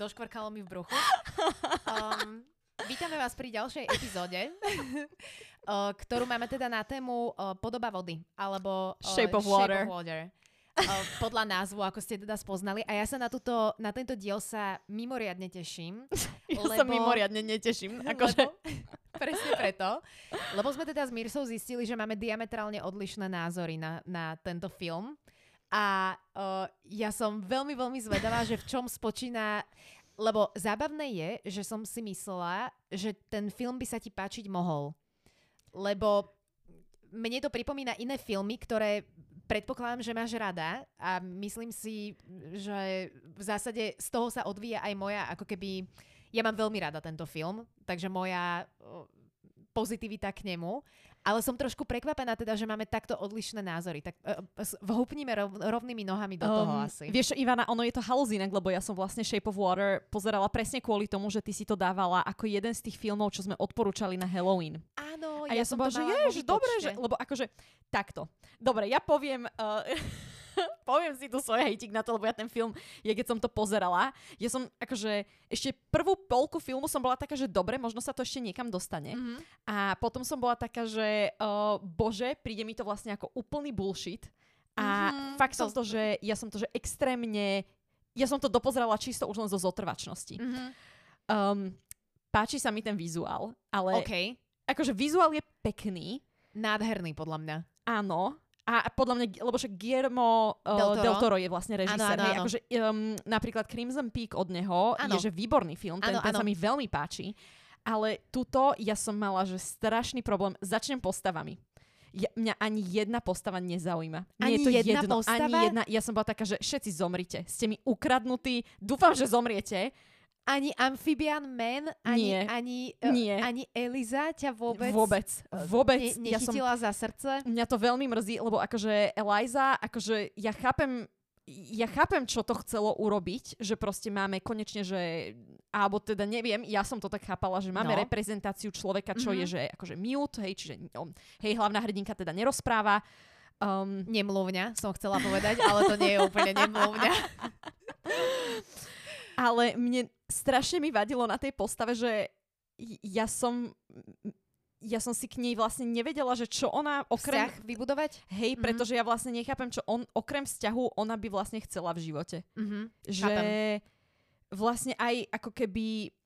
doškvrkalo mi v bruchu. Um, vítame vás pri ďalšej epizóde, uh, ktorú máme teda na tému uh, podoba vody, alebo uh, Shape of water. Shape of water. Uh, podľa názvu, ako ste teda spoznali. A ja sa na, túto, na tento diel sa mimoriadne teším. Ja lebo, sa mimoriadne neteším. Akože, presne preto. Lebo sme teda s Mirsou zistili, že máme diametrálne odlišné názory na, na tento film. A uh, ja som veľmi, veľmi zvedavá, že v čom spočína... Lebo zábavné je, že som si myslela, že ten film by sa ti páčiť mohol. Lebo mne to pripomína iné filmy, ktoré predpokladám, že máš rada a myslím si, že v zásade z toho sa odvíja aj moja, ako keby... Ja mám veľmi rada tento film, takže moja pozitivita k nemu. Ale som trošku prekvapená teda, že máme takto odlišné názory. Tak uh, vhupnime rov, rovnými nohami do toho asi. Vieš, Ivana, ono je to halus inak, lebo ja som vlastne Shape of Water pozerala presne kvôli tomu, že ty si to dávala ako jeden z tých filmov, čo sme odporúčali na Halloween. Áno, A ja, som bola, že jež, dobre, že, lebo akože takto. Dobre, ja poviem, uh, poviem si tu svoj hejtik na to, lebo ja ten film, ja keď som to pozerala, ja som akože ešte prvú polku filmu som bola taká, že dobre, možno sa to ešte niekam dostane. Mm-hmm. A potom som bola taká, že uh, bože, príde mi to vlastne ako úplný bullshit. A Mhm, fakt som to- to, že ja som to, že extrémne, ja som to dopozerala čisto už len zo zotrvačnosti. Mm-hmm. Um, páči sa mi ten vizuál, ale OK. akože vizuál je pekný, Nádherný podľa mňa. áno, a podľa mňa, lebo však Guillermo uh, Del Toro? Del Toro je vlastne režisér. Áno, hej, áno. Akože, um, napríklad Crimson Peak od neho Áno. je že výborný film, ten, Áno, ten sa áno. mi veľmi páči. Ale tuto ja som mala, že strašný problém. Začnem postavami. Ja, mňa ani jedna postava nezaujíma. Nie Ani je to jedna jedno, postava? Ani jedna. Ja som bola taká, že všetci zomrite. Ste mi ukradnutí. Dúfam, že zomriete. Ani Amphibian Man, ani, Nie. ani, uh, Nie. ani Eliza ťa vôbec, Vôbec. uh, Vôbec. ne, ja som nechytila za srdce? Mňa to veľmi mrzí, lebo akože Eliza, akože ja chápem, ja chápem, čo to chcelo urobiť, že proste máme konečne, že, alebo teda neviem, ja som to tak chápala, že máme No. reprezentáciu človeka, čo Mhm. je, že akože mute, hej, čiže on, hej, hlavná hrdinka teda nerozpráva. Um, Nemluvňa, som chcela povedať, ale to nie je úplne nemluvňa. ale mne strašne mi vadilo na tej postave, že ja som ja som si k nej vlastne nevedela, že čo ona okrem... Vzťah vybudovať? Hej, Mhm. pretože ja vlastne nechápem, čo on, okrem vzťahu, ona by vlastne chcela v živote. Mhm. Že Chápem. vlastne aj ako keby...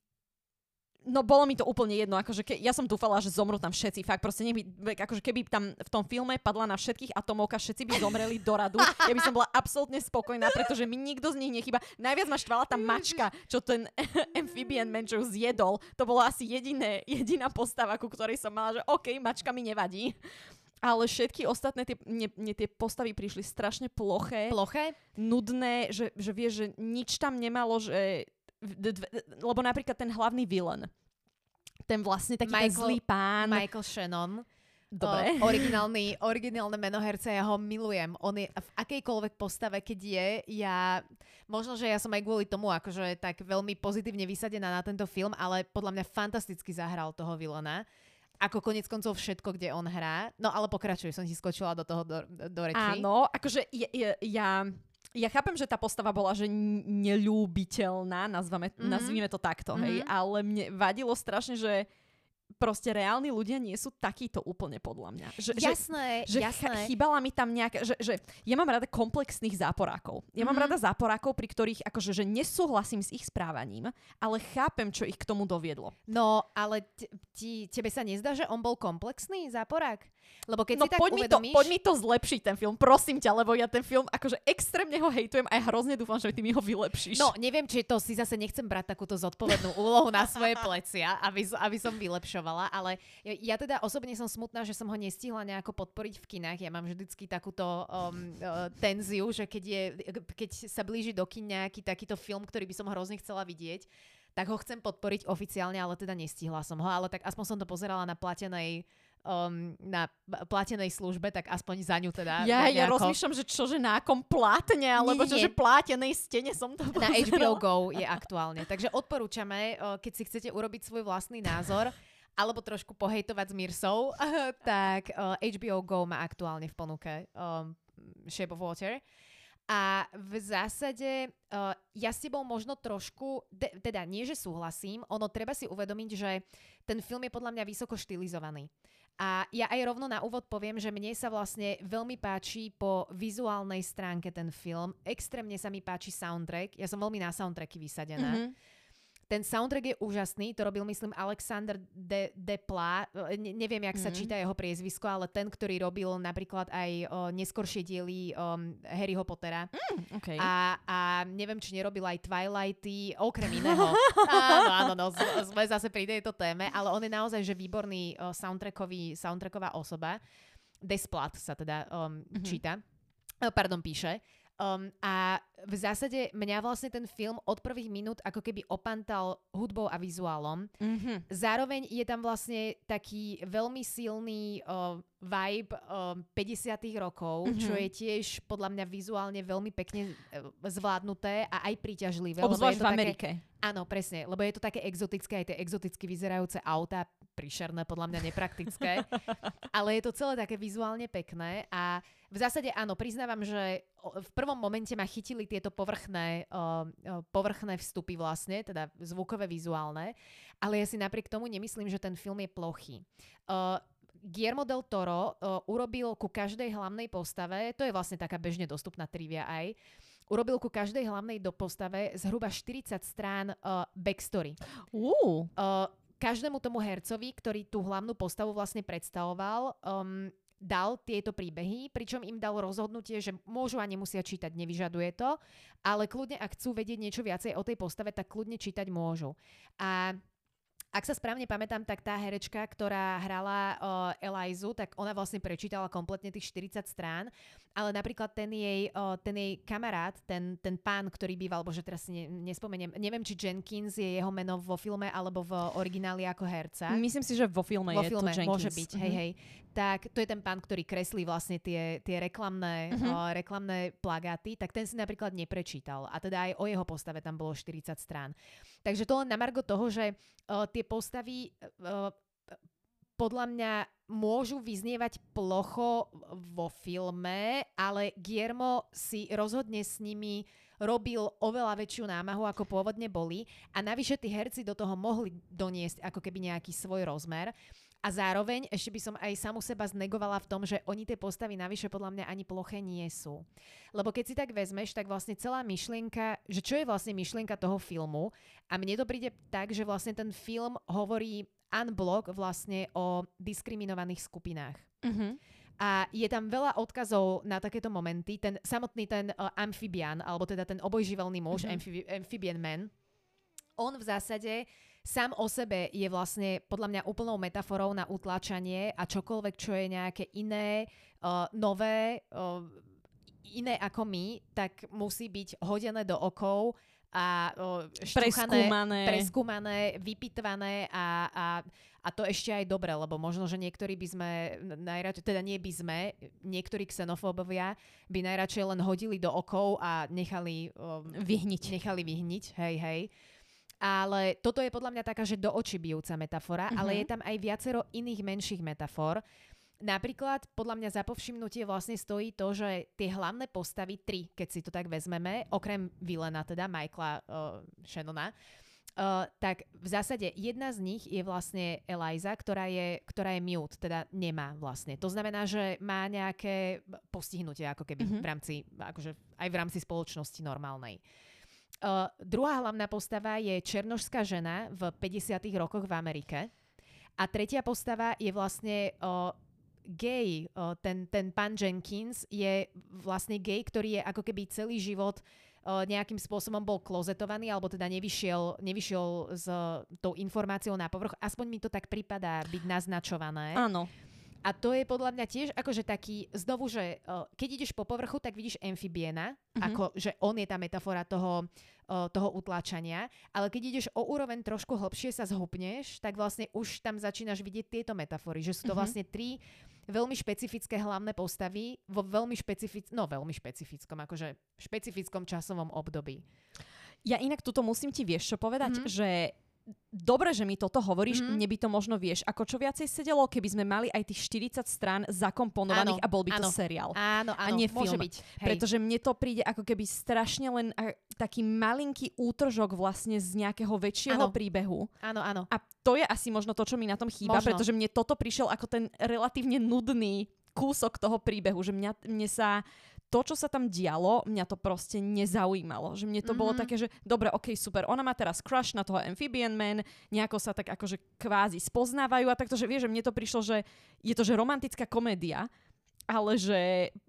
No bolo mi to úplne jedno, akože ke, ja som dúfala, že zomrú tam všetci, fakt proste nech by, akože keby tam v tom filme padla na všetkých atomovka, všetci by zomreli do radu, ja by som bola absolútne spokojná, pretože mi nikto z nich nechyba. Najviac ma štvala tá mačka, čo ten amphibian man čo zjedol, to bolo asi jediné, jediná postava, ku ktorej som mala, že OK, mačka mi nevadí. Ale všetky ostatné tie, mne, mne tie postavy prišli strašne ploché Ploché? nudné, že, že vieš, že nič tam nemalo, že... Lebo napríklad ten hlavný villain, ten vlastne taký ten Michael- zlý pán. Michael Shannon. Dobre. O, originálny, originálne meno herca, ja ho milujem. On je v akejkoľvek postave, keď je, ja... Možno, že ja som aj kvôli tomu akože tak veľmi pozitívne vysadená na tento film, ale podľa mňa fantasticky zahral toho vilona. Ako konec koncov všetko, kde on hrá. No ale pokračuj, som ti skočila do toho do, do rečí. Áno, akože ja, ja, ja, ja chápem, že tá postava bola že neľúbiteľná, nazvame, Mhm. mm-hmm. nazvime to takto, hej, Mhm. ale mne vadilo strašne, že proste reálni ľudia nie sú takíto úplne podľa mňa. Že, Jasné, že jasné. ch- chýbala mi tam nejaká, že, že ja mám rada komplexných záporákov. Ja mám Mhm. rada záporákov, pri ktorých akože, že nesúhlasím s ich správaním, ale chápem, čo ich k tomu doviedlo. No, ale t- ti, tebe sa nezdá, že on bol komplexný záporák? Lebo keď no si tak poď, mi to, uvedomíš... poď mi to zlepšiť ten film, prosím ťa, lebo ja ten film akože extrémne ho hejtujem a ja hrozne dúfam, že ty mi ho vylepšíš. No, neviem, či to si zase nechcem brať takúto zodpovednú úlohu na svoje plecia, aby, aby som vylepšovala, ale ja, ja teda osobne som smutná, že som ho nestihla nejako podporiť v kinách. Ja mám vždycky takúto um, uh, tenziu, že keď, je, keď sa blíži do kin nejaký takýto film, ktorý by som hrozne chcela vidieť, tak ho chcem podporiť oficiálne, ale teda nestihla som ho, ale tak aspoň som to pozerala na platenej um, na platenej službe, tak aspoň za ňu teda. ja, ja rozmýšľam, že čo, že na akom plátne, alebo Nie, čo, nie. že plátenej stene som to na pozerala. HBO Go je aktuálne. Takže odporúčame, o, keď si chcete urobiť svoj vlastný názor, alebo trošku pohejtovať s Mirsou, tak HBO Go má aktuálne v ponuke um, Shape of Water. A v zásade uh, ja s tebou možno trošku, de, teda nie, že súhlasím, ono treba si uvedomiť, že ten film je podľa mňa vysoko štilizovaný. A ja aj rovno na úvod poviem, že mne sa vlastne veľmi páči po vizuálnej stránke ten film. Extrémne sa mi páči soundtrack. Ja som veľmi na soundtracky vysadená. Mm-hmm ten soundtrack je úžasný, to robil myslím Alexander de, Depla, ne, neviem, jak sa mhm. číta jeho priezvisko, ale ten, ktorý robil napríklad aj o, neskoršie diely o, Harryho Pottera. Mm, okay. a, a neviem, či nerobil aj Twilighty, okrem iného. áno, áno, no, sme zase pri tejto téme, ale on je naozaj že výborný o, soundtrackový, soundtracková osoba. Desplat sa teda um, mm-hmm. číta. Pardon, píše. Um, a v zásade mňa vlastne ten film od prvých minút ako keby opantal hudbou a vizuálom. Mm-hmm. Zároveň je tam vlastne taký veľmi silný uh, vibe uh, 50 rokov, mm-hmm. čo je tiež podľa mňa vizuálne veľmi pekne uh, zvládnuté a aj príťažlivé. Obzvlášť v Amerike. Také, áno, presne, lebo je to také exotické, aj tie exoticky vyzerajúce autá, príšerné, podľa mňa nepraktické, ale je to celé také vizuálne pekné a v zásade áno, priznávam, že v prvom momente ma chytili tieto povrchné, uh, povrchné vstupy vlastne, teda zvukové, vizuálne, ale ja si napriek tomu nemyslím, že ten film je plochý. Uh, Guillermo del Toro uh, urobil ku každej hlavnej postave, to je vlastne taká bežne dostupná trivia aj, urobil ku každej hlavnej do postave zhruba 40 strán uh, backstory. Uh. Uh, každému tomu hercovi, ktorý tú hlavnú postavu vlastne predstavoval, um, dal tieto príbehy, pričom im dal rozhodnutie, že môžu a nemusia čítať, nevyžaduje to, ale kľudne, ak chcú vedieť niečo viacej o tej postave, tak kľudne čítať môžu. A ak sa správne pamätám, tak tá herečka, ktorá hrala uh, Elizu, tak ona vlastne prečítala kompletne tých 40 strán, ale napríklad ten jej, uh, ten jej kamarát, ten, ten pán, ktorý býval, bože teraz ne, nespomeniem, neviem, či Jenkins je jeho meno vo filme alebo v origináli ako herca. Myslím si, že vo filme vo je filme, to Jenkins. môže byť, hej, mhm. hej. Tak to je ten pán, ktorý kreslí vlastne tie, tie reklamné, uh-huh. uh, reklamné plagáty, tak ten si napríklad neprečítal. A teda aj o jeho postave tam bolo 40 strán. Takže to len na margo toho, že uh, tie postavy uh, podľa mňa môžu vyznievať plocho vo filme, ale Guillermo si rozhodne s nimi robil oveľa väčšiu námahu, ako pôvodne boli a navyše tí herci do toho mohli doniesť ako keby nejaký svoj rozmer. A zároveň ešte by som aj samu seba znegovala v tom, že oni tie postavy navyše podľa mňa ani ploché nie sú. Lebo keď si tak vezmeš, tak vlastne celá myšlienka, že čo je vlastne myšlienka toho filmu a mne to príde tak, že vlastne ten film hovorí unblock vlastne o diskriminovaných skupinách. Mm-hmm. A je tam veľa odkazov na takéto momenty. Ten samotný ten uh, amphibian, alebo teda ten obojživelný muž, mm-hmm. amphibi- amphibian man, on v zásade sám o sebe je vlastne podľa mňa úplnou metaforou na utlačanie a čokoľvek, čo je nejaké iné, uh, nové, uh, iné ako my, tak musí byť hodené do okov a uh, preskúmané. preskúmané, vypitvané a, a, a to ešte aj dobre, lebo možno, že niektorí by sme najradšej, teda nie by sme, niektorí xenofóbovia by najradšej len hodili do okov a nechali um, vyhniť. Nechali vyhniť, hej, hej. Ale toto je podľa mňa taká, že do očí bijúca metafora, mm-hmm. ale mhm. je tam aj viacero iných menších metafor. Napríklad, podľa mňa za povšimnutie vlastne stojí to, že tie hlavné postavy, tri, keď si to tak vezmeme, okrem Vilena, teda Michaela uh, Shannona, Uh, tak v zásade jedna z nich je vlastne Eliza, ktorá je, ktorá je mute, teda nemá vlastne. To znamená, že má nejaké postihnutie ako keby mm-hmm. v rámci, akože aj v rámci spoločnosti normálnej. Uh, druhá hlavná postava je černožská žena v 50. rokoch v Amerike. A tretia postava je vlastne uh, gay. Uh, ten, ten pán Jenkins je vlastne gay, ktorý je ako keby celý život uh, nejakým spôsobom bol klozetovaný, alebo teda nevyšiel, nevyšiel s tou informáciou na povrch. Aspoň mi to tak prípada byť naznačované. Áno. A to je podľa mňa tiež akože taký, znovu, že uh, keď ideš po povrchu, tak vidíš amfibiena, mm-hmm. ako že on je tá metafora toho, uh, toho utláčania, ale keď ideš o úroveň trošku hlbšie sa zhupneš, tak vlastne už tam začínaš vidieť tieto metafory, že sú to mm-hmm. vlastne tri veľmi špecifické hlavné postavy vo veľmi špecifickom, no veľmi špecifickom, akože špecifickom časovom období. Ja inak tuto musím ti vieš čo povedať, mm-hmm. že dobre, že mi toto hovoríš, mm-hmm. mne by to možno vieš, ako čo viacej sedelo, keby sme mali aj tých 40 strán zakomponovaných Áno, a bol by áno. to seriál. Áno, áno, nie môže film. byť. Hej. Pretože mne to príde ako keby strašne len a, taký malinký útržok vlastne z nejakého väčšieho Áno. príbehu. Áno, áno. A to je asi možno to, čo mi na tom chýba, Možno. pretože mne toto prišiel ako ten relatívne nudný kúsok toho príbehu, že mňa, mne sa to, čo sa tam dialo, mňa to proste nezaujímalo. Že mne to mm-hmm. bolo Mhm. také, že dobre, ok, super, ona má teraz crush na toho Amphibian Man, nejako sa tak akože kvázi spoznávajú a takto, že vieš, že mne to prišlo, že je to, že romantická komédia, ale že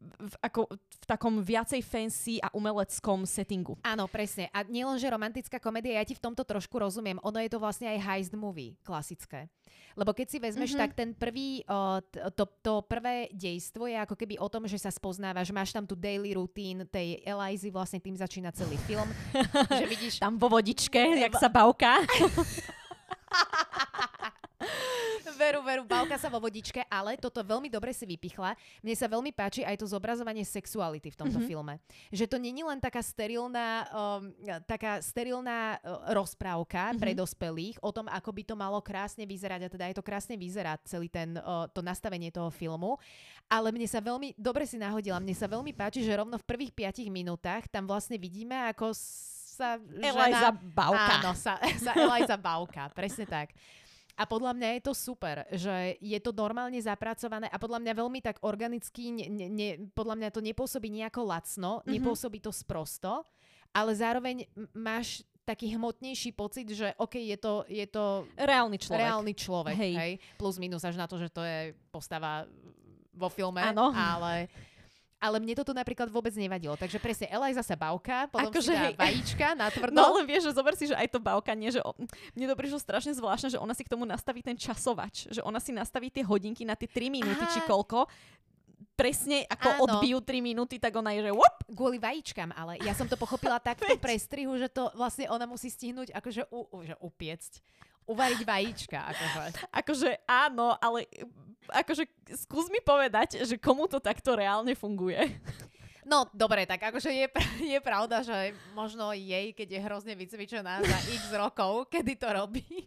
v, ako, v takom viacej fancy a umeleckom settingu. Áno, presne. A nielen, že romantická komédia, ja ti v tomto trošku rozumiem. Ono je to vlastne aj heist movie, klasické. Lebo keď si vezmeš, Mhm. mm-hmm. tak ten prvý, to, to prvé dejstvo je ako keby o tom, že sa spoznávaš, máš tam tú daily routine tej Elizy, vlastne tým začína celý film. že vidíš, Tam vo vodičke, jak sa bavka. Veru, veru, bavka sa vo vodičke, ale toto veľmi dobre si vypichla. Mne sa veľmi páči aj to zobrazovanie sexuality v tomto Mhm. mm-hmm. filme. Že to není len taká sterilná, um, taká sterilná uh, rozprávka mm-hmm. pre dospelých o tom, ako by to malo krásne vyzerať a teda aj to krásne vyzerá celý ten, uh, to nastavenie toho filmu. Ale mne sa veľmi, dobre si nahodila, mne sa veľmi páči, že rovno v prvých 5 minútach tam vlastne vidíme, ako sa Eliza žena... Bauka. Áno, sa, sa Eliza Bauka, presne tak. A podľa mňa je to super, že je to normálne zapracované a podľa mňa veľmi tak organicky, ne, ne, ne, podľa mňa to nepôsobí nejako lacno, Mhm. mm-hmm. nepôsobí to sprosto, ale zároveň máš taký hmotnejší pocit, že OK, je to, je to Reálny človek. reálny človek, Hej. hej. Plus minus až na to, že to je postava vo filme, Áno. ale... Ale mne toto napríklad vôbec nevadilo. Takže presne, Eliza sa bavka, potom Akože si dá hej. vajíčka na tvrdo. No len vieš, že zober si, že aj to bavka nie, že o, mne to prišlo strašne zvláštne, že ona si k tomu nastaví ten časovač, že ona si nastaví tie hodinky na tie 3 minúty, či koľko, presne ako Áno. odbijú 3 minúty, tak ona je, že whoop, Kvôli vajíčkam, ale ja som to pochopila tak v tom prestrihu, že to vlastne ona musí stihnúť akože u, u, že upiecť. Uvariť vajíčka, akože. akože áno, ale akože skús mi povedať, že komu to takto reálne funguje. No, dobre, tak akože je, je pravda, že možno jej, keď je hrozne vycvičená za x rokov, kedy to robí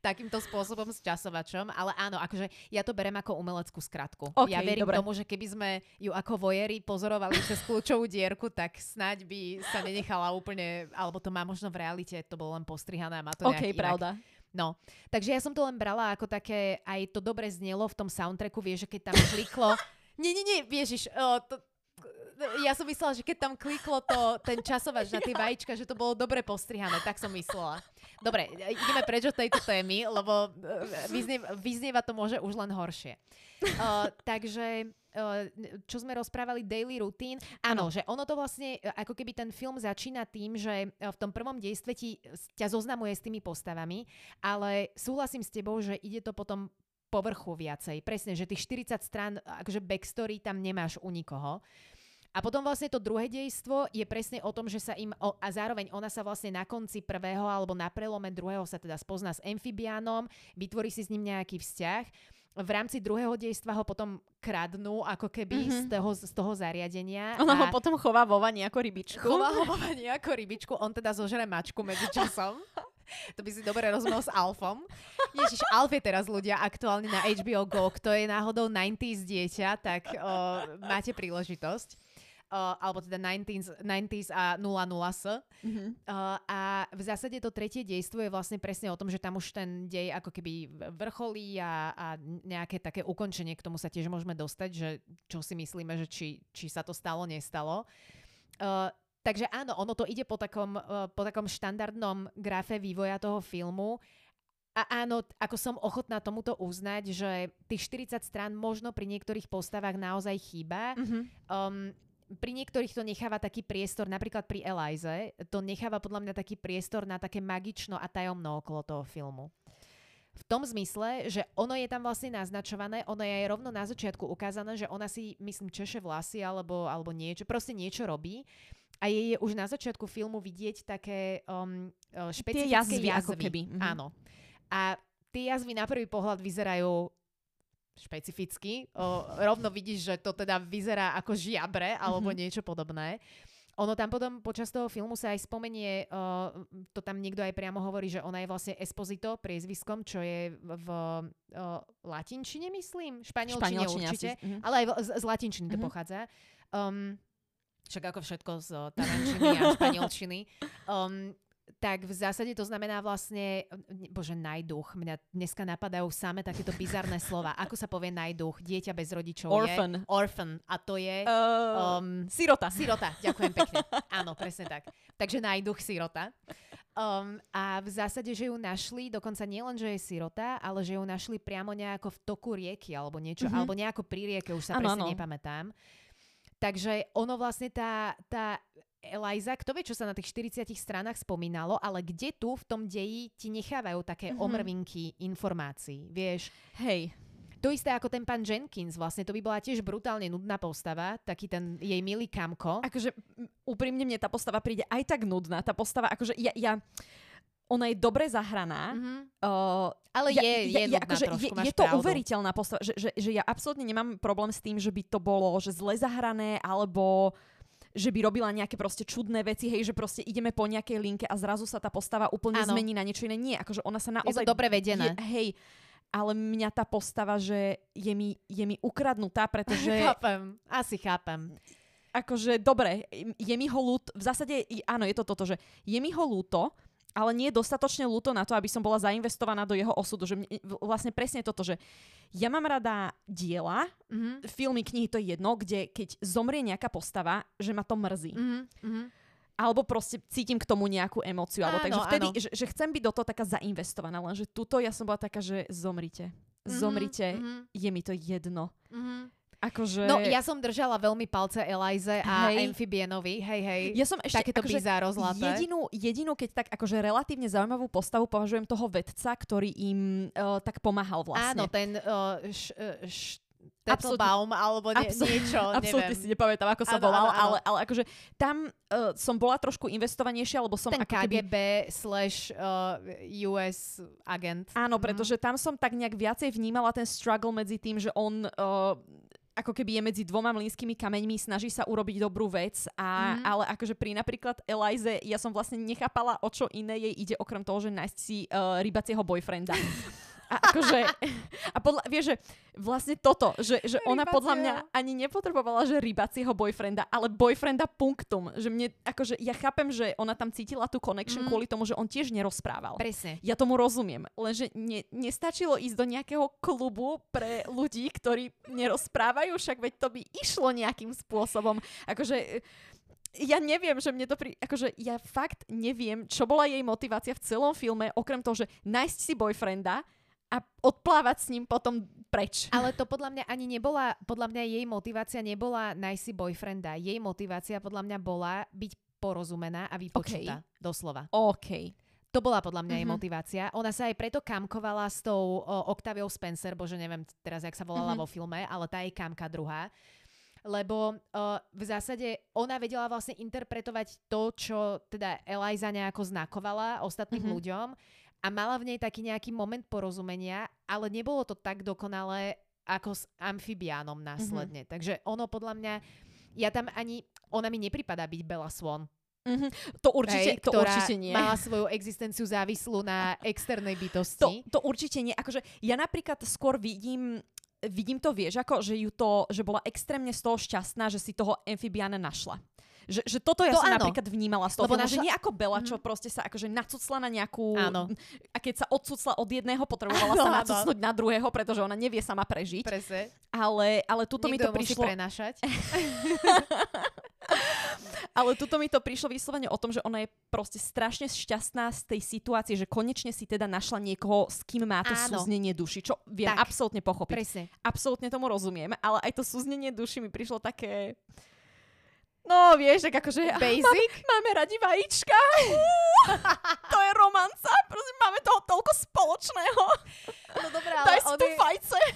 takýmto spôsobom s časovačom, ale áno, akože ja to berem ako umeleckú skratku. OK, ja verím dobre. tomu, že keby sme ju ako vojery pozorovali cez kľúčovú dierku, tak snáď by sa nenechala úplne, alebo to má možno v realite, to bolo len postrihané a má to OK, nejak inak. No, takže ja som to len brala ako také, aj to dobre znelo v tom soundtracku, vieš, že keď tam kliklo, nie, nie, nie, viežiš, o, to, ja som myslela, že keď tam kliklo to, ten časovač na tie vajíčka, že to bolo dobre postrihané, tak som myslela. Dobre, ideme preč od tejto témy, lebo e, vyznie, vyznieva to môže už len horšie. Uh, takže, čo sme rozprávali, daily routine, áno, že ono to vlastne, e, ako keby ten film začína tým, že e, v tom prvom dejstve ti, ťa zoznamuje s tými postavami, ale súhlasím s tebou, že ide to potom povrchu viacej. Presne, že tých 40 strán, akože backstory tam nemáš u nikoho. A potom vlastne to druhé dejstvo je presne o tom, že sa im, a zároveň ona sa vlastne na konci prvého alebo na prelome druhého sa teda spozná s amfibiánom, vytvorí si s ním nejaký vzťah. V rámci druhého dejstva ho potom kradnú ako keby Mhm. mm-hmm. z, toho, z toho zariadenia. Ona ho potom chová vo vani ako rybičku. chová ho ako rybičku, on teda zožere mačku medzi časom. To by si dobre rozumel s Alfom. Ježiš, Alf je teraz ľudia aktuálne na HBO Go. Kto je náhodou 90s dieťa, tak o, máte príležitosť. O, alebo teda 90s, 90s a 00s. Mhm. Uh, a v zásade to tretie dejstvo je vlastne presne o tom, že tam už ten dej ako keby vrcholí a, a nejaké také ukončenie, k tomu sa tiež môžeme dostať, že čo si myslíme, že či, či sa to stalo, nestalo. Uh, takže áno, ono to ide po takom, uh, po takom štandardnom grafe vývoja toho filmu. A áno, ako som ochotná tomuto uznať, že tých 40 strán možno pri niektorých postavách naozaj chýba. Mhm. Um, pri niektorých to necháva taký priestor, napríklad pri Elize, to necháva podľa mňa taký priestor na také magično a tajomno okolo toho filmu. V tom zmysle, že ono je tam vlastne naznačované, ono je aj rovno na začiatku ukázané, že ona si, myslím, češe vlasy alebo, alebo niečo, proste niečo robí. A jej je už na začiatku filmu vidieť také um, uh, špecifické jazvy jazvy. ako keby, mhm. Áno. A tie jazvy na prvý pohľad vyzerajú špecificky. O, rovno vidíš, že to teda vyzerá ako žiabre alebo Mhm. niečo podobné. ono tam potom počas toho filmu sa aj spomenie, uh, to tam niekto aj priamo hovorí, že ona je vlastne Esposito priezviskom, čo je v, uh, latinčine, myslím, španielčine, Španielčine určite, asi, mhm. ale aj v, z, z latinčiny to Mhm. pochádza. Um, však ako všetko z uh, tarančiny a španielčiny. Um, tak v zásade to znamená vlastne, ne- bože, najduch. Mňa dneska napadajú same takéto bizarné slova. Ako sa povie najduch? Dieťa bez rodičov Orphan. je... Orphan. A to je... Uh, Um, sirota. Sirota, ďakujem pekne. Áno, presne tak. Takže najduch sirota. Um, a v zásade, že ju našli, dokonca nie len, že je sirota, ale že ju našli priamo nejako v toku rieky alebo niečo, Mhm. alebo nejako pri rieke, už sa Áno, presne áno. nepamätám. Takže ono vlastne tá, tá Eliza, kto vie, čo sa na tých 40 stranách spomínalo, ale kde tu v tom deji ti nechávajú také Mhm. omrvinky informácií, vieš? Hej. To isté ako ten pán Jenkins, vlastne to by bola tiež brutálne nudná postava, taký ten jej milý kamko. Akože úprimne mne tá postava príde aj tak nudná. Tá postava, akože ja, ja ona je dobre zahraná. Mhm. Uh, Ale ja, je, je ja, akože trošku, je, je to pravdu. uveriteľná postava, že, že, že ja absolútne nemám problém s tým, že by to bolo že zle zahrané, alebo že by robila nejaké proste čudné veci, hej, že proste ideme po nejakej linke a zrazu sa tá postava úplne Áno. zmení na niečo iné. Nie, akože ona sa Je naozaj... to dobre vedené. Je, hej, ale mňa tá postava, že je mi, je mi ukradnutá, pretože Chápem, asi chápem. akože dobre, je mi ho ľúto, v zásade áno, je to toto, že je mi ho ľúto, ale nie je dostatočne ľúto na to, aby som bola zainvestovaná do jeho osudu. Že mne, vlastne presne toto, že ja mám rada diela, Mhm. filmy, knihy, to je jedno, kde keď zomrie nejaká postava, že ma to mrzí. Mhm. Mhm. Alebo proste cítim k tomu nejakú emóciu. Alebo Áno, takže vtedy, áno. že, že chcem byť do toho taká zainvestovaná. Lenže tuto ja som bola taká, že zomrite. Mhm, Zomrite. mhm, Je mi to jedno. mhm. Akože... No ja som držala veľmi palce Elize a Hej. Amphibianovi, hej, hej. ja som ešte... Takéto akože, bizáro zlaté. Jedinú, jedinú, keď tak akože relatívne zaujímavú postavu považujem toho vedca, ktorý im uh, tak pomáhal vlastne. Áno, ten uh, š, uh, š, Tettelbaum, alebo nie, Absol- niečo, Absolútne neviem. si nepamätám, ako sa Áno, volal, áno, áno. Ale, ale akože tam uh, som bola trošku investovanejšia, lebo som Ten ako keby... KGB slash uh, US agent. Áno, Mhm. pretože tam som tak nejak viacej vnímala ten struggle medzi tým, že on uh, ako keby je medzi dvoma mlínskymi kameňmi, snaží sa urobiť dobrú vec, a, Mhm. ale akože pri napríklad Elize ja som vlastne nechápala, o čo iné jej ide, okrem toho, že nájsť si uh, rybacieho boyfrienda. A akože, a podľa, vieš, že vlastne toto, že, že ona podľa mňa ani nepotrebovala, že rybacieho boyfrienda, ale boyfrienda punktum. Že mne, akože ja chápem, že ona tam cítila tú connection Mhm. kvôli tomu, že on tiež nerozprával. Presne. Ja tomu rozumiem, lenže ne, nestačilo ísť do nejakého klubu pre ľudí, ktorí nerozprávajú, však veď to by išlo nejakým spôsobom. Akože ja neviem, že mne to pri... Akože ja fakt neviem, čo bola jej motivácia v celom filme, okrem toho, že nájsť si boyfrienda a odplávať s ním potom preč. Ale to podľa mňa ani nebola, podľa mňa jej motivácia nebola nájsť si boyfrienda. Jej motivácia podľa mňa bola byť porozumená a vypočutá. Doslova. OK. To bola podľa mňa jej Mhm. motivácia. Ona sa aj preto kamkovala s tou o, Octaviou Spencer, bože neviem teraz, jak sa volala Mhm. vo filme, ale tá jej kamka druhá. Lebo uh, v zásade ona vedela vlastne interpretovať to, čo teda Eliza nejako znakovala ostatným Mhm. ľuďom a mala v nej taký nejaký moment porozumenia, ale nebolo to tak dokonalé ako s amfibiánom následne. Takže ono podľa mňa, ja tam ani, ona mi nepripadá byť Bella Swan. Mhm. To určite, Hej, to určite nie. mala svoju existenciu závislú na externej To, bytosti. to určite nie. Akože ja napríklad skôr vidím vidím to, vieš, ako, že ju to, že bola extrémne z toho šťastná, že si toho amfibiana našla. Že, že toto ja To som áno. napríklad vnímala z toho Lebo filmu, že nie ako Bela, čo Mhm. proste sa akože nacucla na nejakú... Áno. A keď sa odcucla od jedného, potrebovala Áno, sa áno. nacucnúť na druhého, pretože ona nevie sama prežiť. Presne. Ale, ale tuto mi to Niekto prišlo... prenašať. Ale tuto mi to prišlo vyslovene o tom, že ona je proste strašne šťastná z tej situácie, že konečne si teda našla niekoho, s kým má to Áno. súznenie duši, čo viem Tak. absolútne pochopiť. Presne. absolútne tomu rozumiem, ale aj to súznenie duši mi prišlo také... No, vieš, tak akože... Basic? Máme radi vajíčka. to je romanca. Proste máme toho toľko spoločného. No dobré, Daj ale si on tu je... fajce.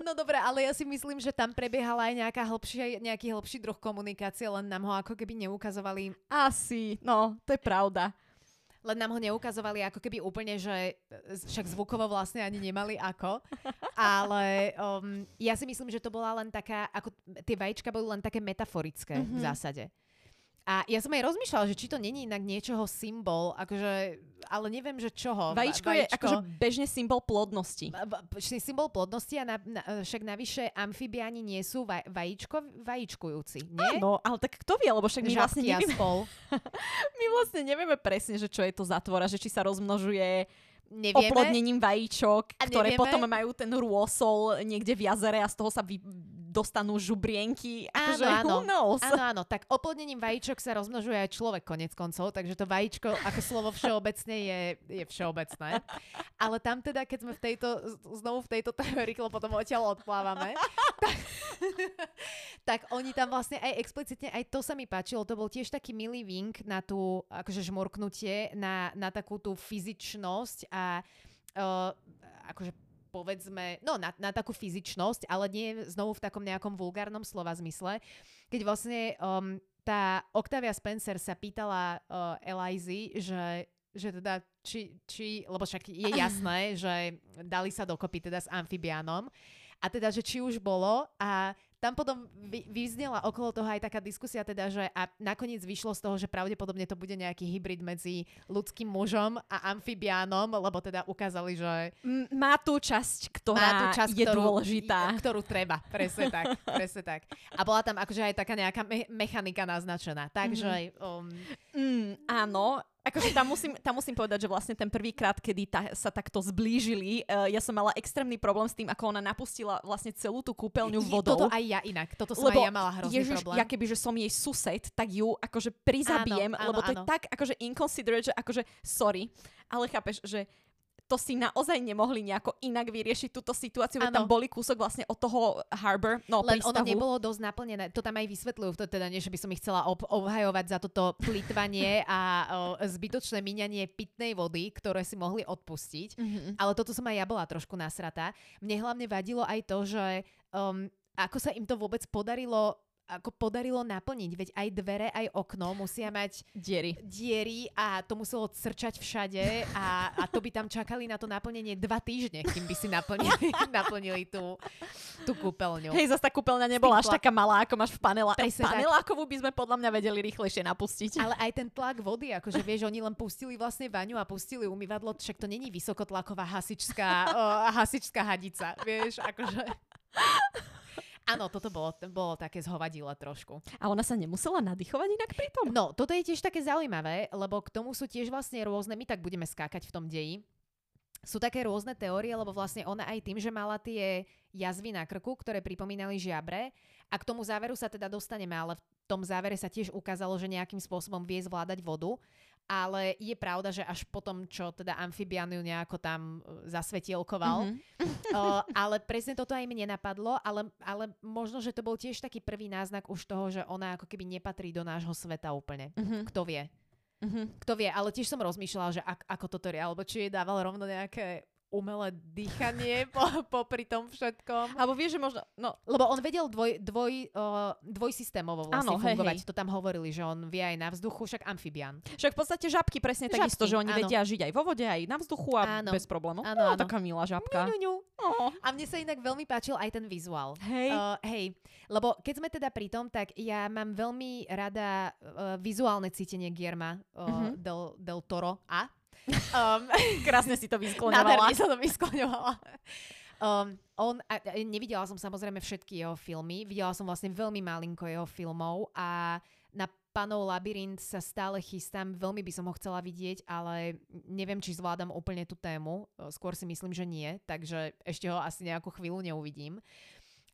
No dobré, ale ja si myslím, že tam prebiehala aj nejaká hĺbšia, nejaký hĺbší druh komunikácie, len nám ho ako keby neukazovali. Asi, no, to je pravda. Len nám ho neukazovali ako keby úplne, že e, však zvukovo vlastne ani nemali ako. Ale um, ja si myslím, že to bola len taká, ako tie vajíčka boli len také metaforické mm-hmm. v zásade. A ja som aj rozmýšľala, že či to není inak niečoho symbol, akože, ale neviem, že čoho. Vajíčko, vajíčko je akože bežne symbol plodnosti. Symbol plodnosti a na, na, však navyše amfibiáni nie sú vaj, vajíčko, vajíčkujúci, nie? Áno, ale tak kto vie, lebo však my vlastne nevieme, spol. my vlastne nevieme presne, že čo je to zatvora, že či sa rozmnožuje nevieme. oplodnením vajíčok, a ktoré nevieme. potom majú ten rôsol niekde v jazere a z toho sa vy, dostanú žubrienky. Akože, áno, áno. áno, áno. Tak oplodnením vajíčok sa rozmnožuje aj človek konec koncov, takže to vajíčko ako slovo všeobecne je, je všeobecné. Ale tam teda, keď sme v tejto, znovu v tejto teórii, lebo potom odtiaľ odplávame, tak, tak oni tam vlastne aj explicitne, aj to sa mi páčilo, to bol tiež taký milý vink na tú, akože žmurknutie, na, na takú tú fyzičnosť a uh, akože povedzme, no na, na takú fyzičnosť, ale nie znovu v takom nejakom vulgárnom slova zmysle. Keď vlastne um, tá Octavia Spencer sa pýtala uh, Elizy, že že teda, či, či, lebo však je jasné, že dali sa dokopy teda s amfibiánom a teda, že či už bolo a tam potom vy, vyznela okolo toho aj taká diskusia teda, že a nakoniec vyšlo z toho, že pravdepodobne to bude nejaký hybrid medzi ľudským mužom a amfibiánom, lebo teda ukázali, že... Má tú časť, ktorá má tú časť, je ktorú, dôležitá. Ktorú treba, presne tak, presne tak. A bola tam akože aj taká nejaká me- mechanika naznačená. Takže... Mm-hmm. Um... Mm, áno, Akože tam musím, tam musím povedať, že vlastne ten prvýkrát, kedy ta, sa takto zblížili, uh, ja som mala extrémny problém s tým, ako ona napustila vlastne celú tú kúpeľňu vodou. Toto aj ja inak, toto som lebo, aj ja mala hrozný ježiš, problém. ja keby, že som jej sused, tak ju akože prizabijem, áno, áno, lebo to áno. je tak akože inconsiderate, že akože sorry, ale chápeš, že to si naozaj nemohli nejako inak vyriešiť túto situáciu, veď tam boli kúsok vlastne od toho harbor, no Len prístavu. ono nebolo dosť naplnené, to tam aj vysvetľujú, to teda nie, že by som ich chcela ob- obhajovať za toto plitvanie a o, zbytočné míňanie pitnej vody, ktoré si mohli odpustiť, mm-hmm. ale toto som aj ja bola trošku nasratá. Mne hlavne vadilo aj to, že um, ako sa im to vôbec podarilo ako podarilo naplniť, veď aj dvere, aj okno musia mať diery, diery a to muselo crčať všade a, a to by tam čakali na to naplnenie dva týždne, kým by si naplnili, naplnili tú, tú kúpeľňu. Hej, zase tá kúpeľňa nebola až taká malá, ako máš v panela. Presne Panelákovú by sme podľa mňa vedeli rýchlejšie napustiť. Ale aj ten tlak vody, akože vieš, oni len pustili vlastne vaňu a pustili umývadlo, však to není vysokotlaková hasičská, uh, hasičská hadica, vieš, akože... Áno, toto bolo, bolo také zhovadile trošku. A ona sa nemusela nadýchovať inak pri tom? No, toto je tiež také zaujímavé, lebo k tomu sú tiež vlastne rôzne, my tak budeme skákať v tom deji, sú také rôzne teórie, lebo vlastne ona aj tým, že mala tie jazvy na krku, ktoré pripomínali žiabre, a k tomu záveru sa teda dostaneme, ale v tom závere sa tiež ukázalo, že nejakým spôsobom vie zvládať vodu ale je pravda, že až potom, čo teda amfibian ju nejako tam e, zasvetielkoval. Mm-hmm. ale presne toto aj mi nenapadlo, ale, ale možno, že to bol tiež taký prvý náznak už toho, že ona ako keby nepatrí do nášho sveta úplne. Mm-hmm. Kto vie. Mm-hmm. Kto vie, ale tiež som rozmýšľala, že ak, ako toto je, alebo či jej dával rovno nejaké umelé dýchanie po, popri tom všetkom. Alebo vieš, že možno... No. Lebo on vedel dvoj, dvoj, uh, dvojsystémovo vlastne ano, fungovať. Hej, hej. To tam hovorili, že on vie aj na vzduchu, však amfibian. Však v podstate žabky presne žabky, takisto, že oni áno. vedia žiť aj vo vode, aj na vzduchu a áno. bez problémov. Áno, no, taká milá žabka. Ňu, ňu, ňu. Oh. A mne sa inak veľmi páčil aj ten vizuál. Hej. Uh, hej, lebo keď sme teda pri tom, tak ja mám veľmi rada uh, vizuálne cítenie Gierma uh, uh-huh. del, del Toro a Um, Krásne si to vyskloňovala. sa to vyskloňovala. Um, on, a, a, nevidela som samozrejme všetky jeho filmy, videla som vlastne veľmi malinko jeho filmov a na Panov labyrint sa stále chystám, veľmi by som ho chcela vidieť, ale neviem, či zvládam úplne tú tému, skôr si myslím, že nie, takže ešte ho asi nejakú chvíľu neuvidím.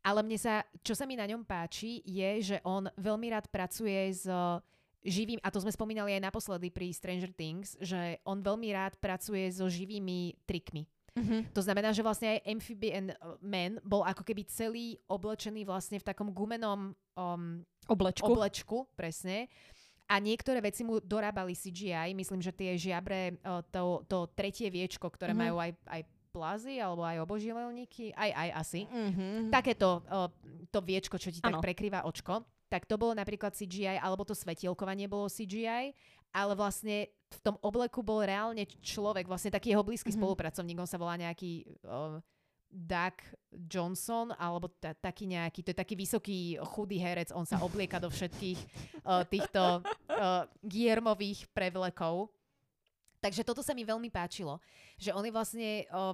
Ale mne sa, čo sa mi na ňom páči, je, že on veľmi rád pracuje s živým, a to sme spomínali aj naposledy pri Stranger Things, že on veľmi rád pracuje so živými trikmi. Mm-hmm. To znamená, že vlastne aj Amphibian Man bol ako keby celý oblečený vlastne v takom gumenom um, oblečku. oblečku, presne. A niektoré veci mu dorábali CGI, myslím, že tie žiabre, to, to tretie viečko, ktoré mm-hmm. majú aj, aj plazy alebo aj obožilelníky, aj, aj asi. Mm-hmm. Takéto uh, to viečko, čo ti tak Áno. prekrýva očko, tak to bolo napríklad CGI, alebo to svetielkovanie bolo CGI, ale vlastne v tom obleku bol reálne človek, vlastne taký jeho blízky Mhm. spolupracovník, on sa volá nejaký uh, Doug Johnson, alebo ta, taký nejaký, to je taký vysoký, chudý herec, on sa oblieka do všetkých uh, týchto uh, Guillermových prevlekov. Takže toto sa mi veľmi páčilo, že on je vlastne uh,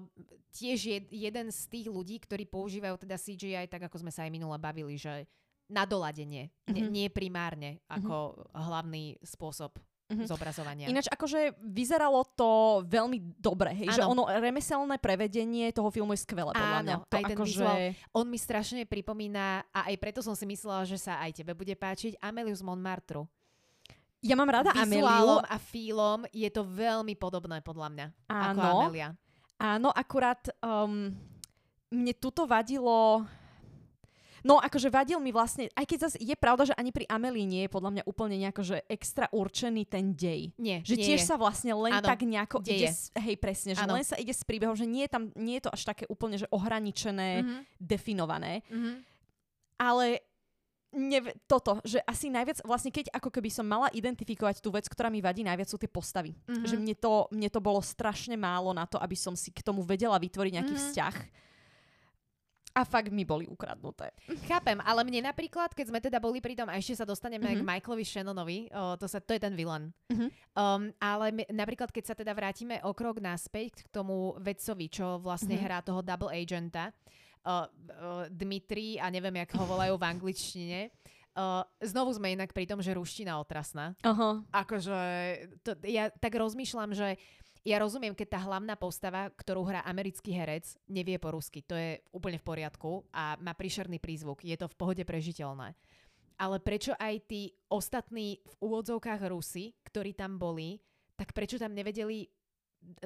tiež je jeden z tých ľudí, ktorí používajú teda CGI, tak ako sme sa aj minule bavili, že na doladenie, mm-hmm. Mhm. nie primárne ako hlavný spôsob Mhm. zobrazovania. Ináč akože vyzeralo to veľmi dobre, hej, že ono remeselné prevedenie toho filmu je skvelé podľa Áno, mňa. To aj ten akože... vizuál. On mi strašne pripomína, a aj preto som si myslela, že sa aj tebe bude páčiť, Amelius Montmartru. Ja mám rada Ameliu. Vizuálom a fílom je to veľmi podobné podľa mňa. Ako Áno, Amelia. áno, akurát um, mne tuto vadilo... No akože vadil mi vlastne, aj keď zase je pravda, že ani pri Amelii nie je podľa mňa úplne nejako, že extra určený ten dej. Nie, Že nie tiež je. sa vlastne len Áno, tak nejako deje. ide, s- hej presne, že Áno. len sa ide s príbehom, že nie je tam, nie je to až také úplne, že ohraničené, Mhm, definované. mhm. ale neve, toto, že asi najviac, vlastne keď ako keby som mala identifikovať tú vec, ktorá mi vadí najviac sú tie postavy. Mhm. Že mne to, mne to bolo strašne málo na to, aby som si k tomu vedela vytvoriť nejaký Mhm. vzťah. A fakt mi boli ukradnuté. Chápem, ale mne napríklad, keď sme teda boli pri tom, a ešte sa dostaneme Mhm. k Michaelovi Shannonovi, o, to, sa, to je ten villain. Mhm. Um, ale mi, napríklad, keď sa teda vrátime o krok naspäť k tomu vedcovi, čo vlastne Mhm. hrá toho double agenta, uh, uh, Dmitri, a neviem, jak ho volajú v angličtine, uh, znovu sme inak pri tom, že ruština otrasná. Aha. Akože, to, ja tak rozmýšľam, že ja rozumiem, keď tá hlavná postava, ktorú hrá americký herec, nevie po rusky. To je úplne v poriadku a má príšerný prízvuk. Je to v pohode prežiteľné. Ale prečo aj tí ostatní v úvodzovkách Rusy, ktorí tam boli, tak prečo tam nevedeli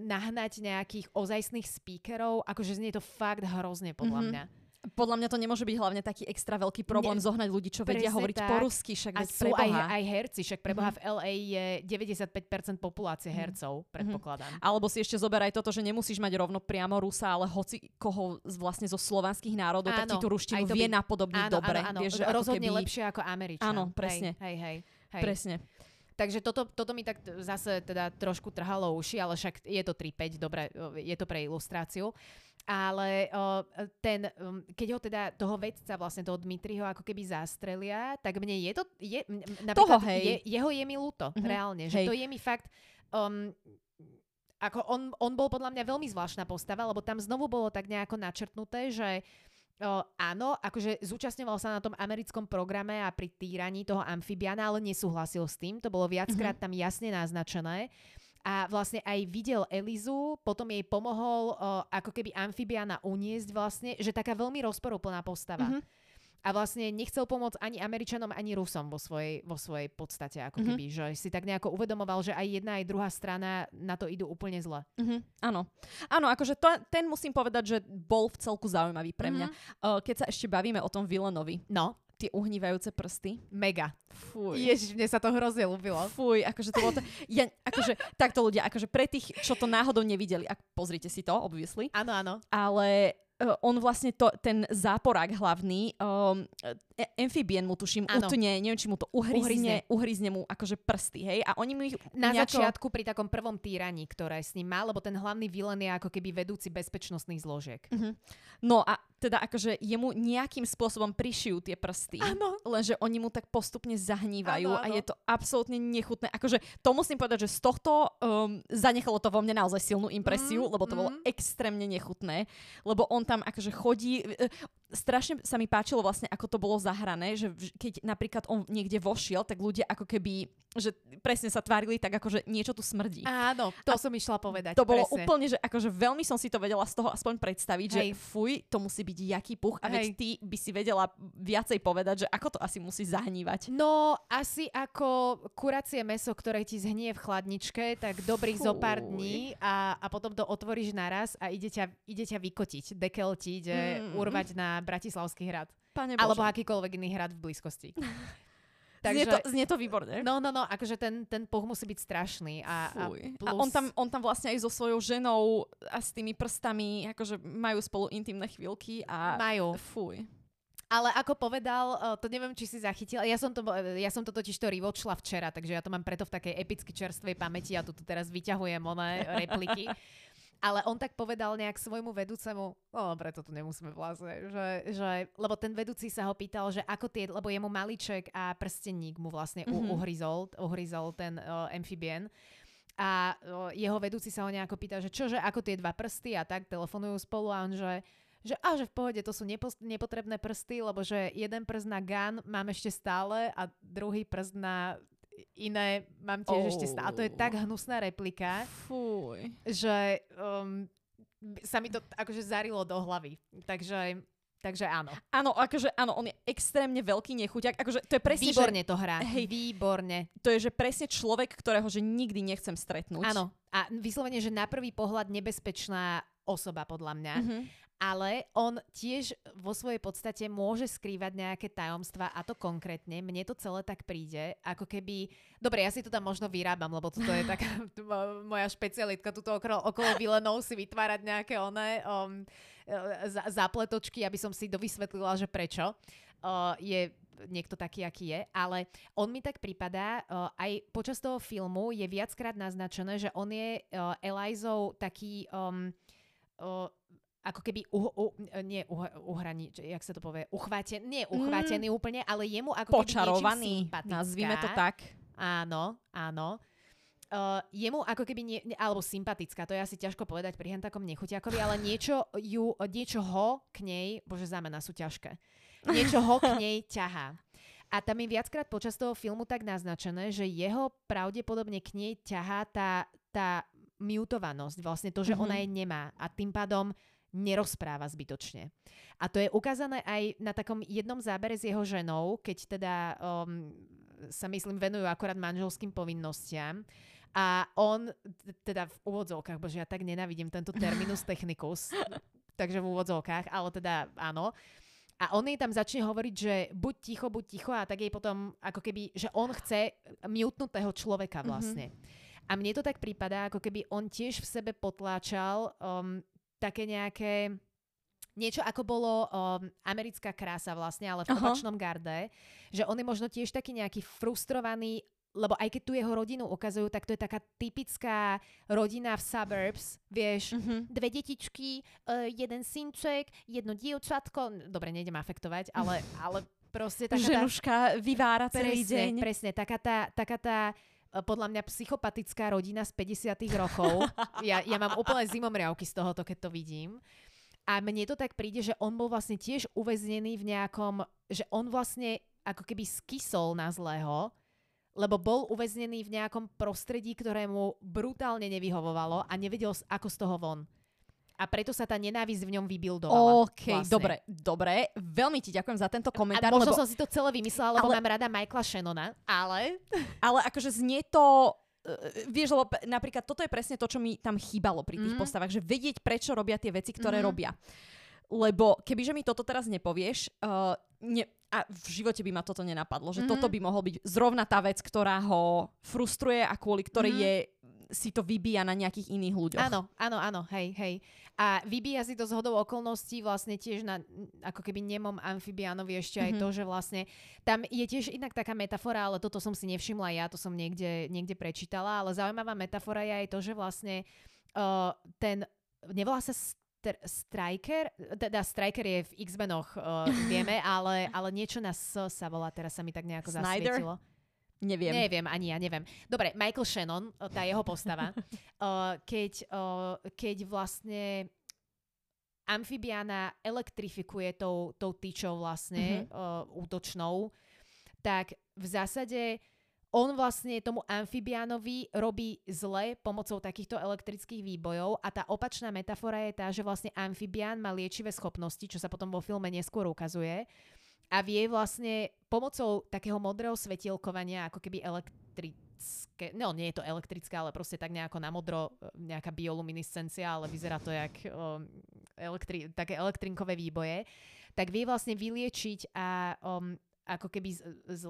nahnať nejakých ozajstných speakerov? Akože znie to fakt hrozne podľa Mhm. mňa. Podľa mňa to nemôže byť hlavne taký extra veľký problém Ne, zohnať ľudí, čo vedia hovoriť tak. po rusky, však A sú aj, aj herci, však preboha Mhm. v LA je 95% populácie Mhm. hercov, predpokladám. Alebo si ešte zoberaj toto, že nemusíš mať rovno priamo Rusa, ale hoci koho z, vlastne zo slovanských národov, tak ti Áno, tú ruštinu to vie by- napodobniť Áno, dobre. áno, áno. Vieš, rozhodne keby... lepšie ako Američan. Áno, presne. Hej, hej, hej. Presne. Takže toto, toto mi tak zase teda trošku trhalo uši, ale však je to 3-5, dobre, je to pre ilustráciu. Ale ten, um, keď ho teda, toho vedca, vlastne toho Dmitriho ako keby zastrelia, tak mne je to, je, napríklad hej. Je, jeho je mi ľúto, Mhm, reálne, že hej. to je mi fakt, um, ako on, on bol podľa mňa veľmi zvláštna postava, lebo tam znovu bolo tak nejako načrtnuté, že O, áno, akože zúčastňoval sa na tom americkom programe a pri týraní toho amfibiana, ale nesúhlasil s tým. To bolo viackrát tam jasne naznačené. A vlastne aj videl Elizu, potom jej pomohol o, ako keby amfibiana uniesť vlastne, že taká veľmi rozporúplná postava. Mhm. A vlastne nechcel pomôcť ani Američanom, ani Rusom vo svojej, vo svojej podstate, ako Mhm. keby, že si tak nejako uvedomoval, že aj jedna, aj druhá strana na to idú úplne zle. Mhm, áno. Áno, akože to, ten musím povedať, že bol v celku zaujímavý pre mňa. Mhm. Uh, keď sa ešte bavíme o tom Villanovi, No, tie uhnívajúce prsty. mega. Fuj. Ježiš, mne sa to hrozne ľúbilo. Fuj, akože to bolo to... Ja, akože, takto ľudia, akože pre tých, čo to náhodou nevideli, ak pozrite si to, obviously, Áno, áno. ale on vlastne to, ten záporák hlavný, um, amfibien mu tuším, Áno. utne, neviem, či mu to uhryzne, uhryzne mu akože prsty, hej, a oni mu ich Na nejako... začiatku pri takom prvom týraní, ktoré s ním má, lebo ten hlavný vilen je ako keby vedúci bezpečnostných zložiek. Mhm. No a teda akože jemu nejakým spôsobom prišijú tie prsty. Áno. Lenže oni mu tak postupne zahnívajú Áno, a áno. je to absolútne nechutné. Akože to musím povedať, že z tohto um, zanechalo to vo mne naozaj silnú impresiu, Mm, lebo to bolo mm. extrémne nechutné. Lebo on tam akože chodí... strašne sa mi páčilo vlastne, ako to bolo zahrané, že keď napríklad on niekde vošiel, tak ľudia ako keby, že presne sa tvárili tak ako, že niečo tu smrdí. Áno, to som išla povedať. To bolo presne. úplne, že akože veľmi som si to vedela z toho aspoň predstaviť, že Hej. fuj, to musí byť jaký puch a veď Hej. ty by si vedela viacej povedať, že ako to asi musí zahnívať. No, asi ako kuracie meso, ktoré ti zhnie v chladničke, tak dobrých zo pár dní a, a potom to otvoríš naraz a ide ťa, ide ťa vykotiť. Dekel ti ide Mm. urvať na Bratislavský hrad. Pane Alebo Bože. akýkoľvek iný hrad v blízkosti. Znie to, znie to výborne. No, no, no, akože ten, ten poh musí byť strašný. A, a, plus... a on, tam, on tam vlastne aj so svojou ženou a s tými prstami, akože majú spolu intimné chvíľky a... Majú. Fuj. Ale ako povedal, eh, to neviem, či si zachytil, ja som to, ja som to totiž to rewatchla včera, takže ja to mám preto v takej epicky čerstvej pamäti a tu teraz vyťahujem oné repliky. Ale on tak povedal nejak svojmu vedúcemu, no preto tu nemusíme vlastne, že, že, lebo ten vedúci sa ho pýtal, že ako tie, lebo jemu maliček a prstenník mu vlastne mm-hmm. uhryzol, uhryzol ten uh, amfibien. A uh, jeho vedúci sa ho nejako pýta, že čože, ako tie dva prsty a tak telefonujú spolu a on, že že a že v pohode, to sú nepo, nepotrebné prsty, lebo že jeden prst na gun mám ešte stále a druhý prst na iné mám tiež oh. ešte stále. A to je tak hnusná replika, Fuj. že um, sa mi to akože zarilo do hlavy. Takže Takže áno. Áno, akože áno, on je extrémne veľký nechuťak. Akože to je presne, Výborne že, to hrá. Hej, Výborne. To je, že presne človek, ktorého že nikdy nechcem stretnúť. Áno. A vyslovene, že na prvý pohľad nebezpečná osoba podľa mňa. Mm-hmm ale on tiež vo svojej podstate môže skrývať nejaké tajomstva a to konkrétne. Mne to celé tak príde, ako keby... Dobre, ja si to tam možno vyrábam, lebo toto je taká moja špecialitka, tuto okolo, okolo vilenov si vytvárať nejaké oné um, zapletočky, aby som si dovysvetlila, že prečo. Uh, je niekto taký, aký je, ale on mi tak pripadá, uh, aj počas toho filmu je viackrát naznačené, že on je uh, Elizou taký um, uh, ako keby uh, uh, nie uh, uhraní, jak sa to povie, uchvátený, nie uchvátený mm. úplne, ale jemu ako Počarovaný, keby nazvime to tak. Áno, áno. Uh, jemu ako keby, nie, alebo sympatická, to je asi ťažko povedať pri takom nechutiakovi, ale niečo, ju, niečo ho k nej, bože zámena sú ťažké, niečo ho k nej ťahá. A tam je viackrát počas toho filmu tak naznačené, že jeho pravdepodobne k nej ťahá tá, tá mutovanosť, vlastne to, že mm-hmm. ona je nemá. A tým pádom nerozpráva zbytočne. A to je ukázané aj na takom jednom zábere s jeho ženou, keď teda um, sa myslím venujú akorát manželským povinnostiam. A on, teda v úvodzovkách, bože, ja tak nenávidím tento terminus technicus, takže v úvodzovkách, ale teda áno. A on jej tam začne hovoriť, že buď ticho, buď ticho a tak jej potom ako keby, že on chce mutnutého človeka mhm. vlastne. Mm-hmm. A mne to tak prípada, ako keby on tiež v sebe potláčal um, také nejaké niečo ako bolo um, americká krása vlastne, ale v uh-huh. opačnom garde, že on je možno tiež taký nejaký frustrovaný, lebo aj keď tu jeho rodinu ukazujú, tak to je taká typická rodina v suburbs, vieš, uh-huh. dve detičky, uh, jeden synček, jedno dievčatko, dobre, nejdem afektovať, ale, ale proste taká Ženuška tá, vyvára celý presne, deň. Presne, taká tá, taká tá podľa mňa psychopatická rodina z 50 rokov. Ja, ja mám úplne zimomriavky z tohoto, keď to vidím. A mne to tak príde, že on bol vlastne tiež uväznený v nejakom, že on vlastne ako keby skysol na zlého, lebo bol uväznený v nejakom prostredí, ktorému brutálne nevyhovovalo a nevedel, ako z toho von a preto sa tá nenávisť v ňom vybildovala. OK, vlastne. dobre, dobre. Veľmi ti ďakujem za tento komentár. A možno lebo... som si to celé vymyslela, lebo ale... mám rada Michaela Shannona, ale... Ale akože znie to... Uh, vieš, lebo napríklad toto je presne to, čo mi tam chýbalo pri tých mm. postavách, že vedieť, prečo robia tie veci, ktoré mm. robia. Lebo kebyže mi toto teraz nepovieš, uh, ne, a v živote by ma toto nenapadlo, že mm-hmm. toto by mohol byť zrovna tá vec, ktorá ho frustruje a kvôli ktorej mm-hmm. je si to vybíja na nejakých iných ľuďoch. Áno, áno, áno, hej, hej. A vybíja si to z hodou okolností vlastne tiež na ako keby nemom amfibiánovi ešte aj mm-hmm. to, že vlastne tam je tiež inak taká metafora, ale toto som si nevšimla ja, to som niekde, niekde prečítala, ale zaujímavá metafora je aj to, že vlastne uh, ten, nevolá sa Str- Striker, teda Striker je v X-Menoch, uh, vieme, ale, ale niečo na S sa volá, teraz sa mi tak nejako Snyder? zasvietilo. Neviem. Neviem, ani ja neviem. Dobre, Michael Shannon, tá jeho postava, uh, keď, uh, keď vlastne amfibiana elektrifikuje tou, tou tyčou vlastne mm-hmm. uh, útočnou, tak v zásade on vlastne tomu amfibianovi robí zle pomocou takýchto elektrických výbojov a tá opačná metafora je tá, že vlastne amfibián má liečivé schopnosti, čo sa potom vo filme neskôr ukazuje a vie vlastne pomocou takého modrého svetielkovania, ako keby elektrické, no nie je to elektrické, ale proste tak nejako na modro, e, nejaká bioluminiscencia, ale vyzerá to jak um, elektri- také elektrinkové výboje, tak vie vlastne vyliečiť a um, ako keby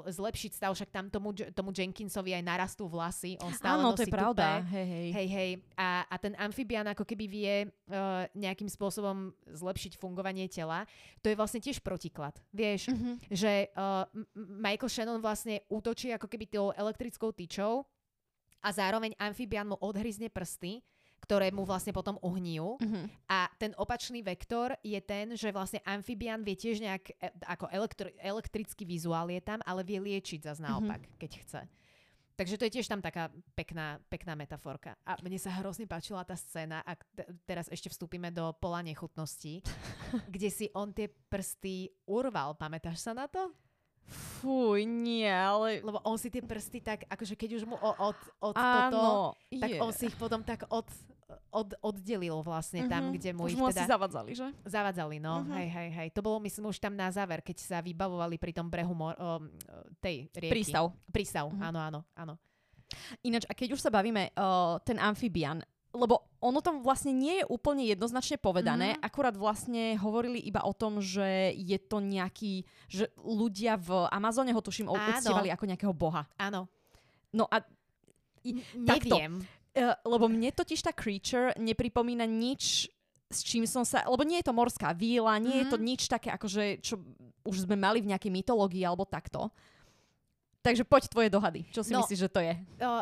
zlepšiť stav, však tam tomu, tomu Jenkinsovi aj narastú vlasy, on stále Áno, nosí to je pravda. tupé. Hej, hej. Hej, hej. A, a ten amfibian ako keby vie uh, nejakým spôsobom zlepšiť fungovanie tela. To je vlastne tiež protiklad. Vieš, Mhm. že uh, Michael Shannon vlastne útočí ako keby tou elektrickou tyčou a zároveň amfibian mu odhryzne prsty, ktoré mu vlastne potom uhnijú. Mhm. A ten opačný vektor je ten, že vlastne amfibian vie tiež nejak, e, ako elektri- elektrický vizuál je tam, ale vie liečiť zase naopak, keď chce. Takže to je tiež tam taká pekná, pekná metaforka. A mne sa hrozne páčila tá scéna, ak te- teraz ešte vstúpime do pola nechutností, kde si on tie prsty urval. Pamätáš sa na to? Fuj, nie, ale... Lebo on si tie prsty tak, akože keď už mu od, od toto, Áno, tak je. on si ich potom tak od, od, oddelil vlastne tam, Mhm. kde mu Už ich mu asi teda zavadzali, že? zavadzali. No, Mhm. hej, hej, hej. To bolo myslím už tam na záver, keď sa vybavovali pri tom brehu mor, o, tej rieky. Prístav. Prístav, Mhm. áno, áno, áno. Ináč, a keď už sa bavíme, uh, ten amfibian, lebo ono tam vlastne nie je úplne jednoznačne povedané, Mhm. akurát vlastne hovorili iba o tom, že je to nejaký, že ľudia v Amazone ho tuším uctievali ako nejakého boha. Áno. No a N- takto. neviem. Uh, lebo mne totiž tá creature nepripomína nič, s čím som sa... Lebo nie je to morská víla, nie je to Mhm. nič také, akože, čo už sme mali v nejakej mytológii alebo takto. Takže poď tvoje dohady. Čo si No. myslíš, že to je?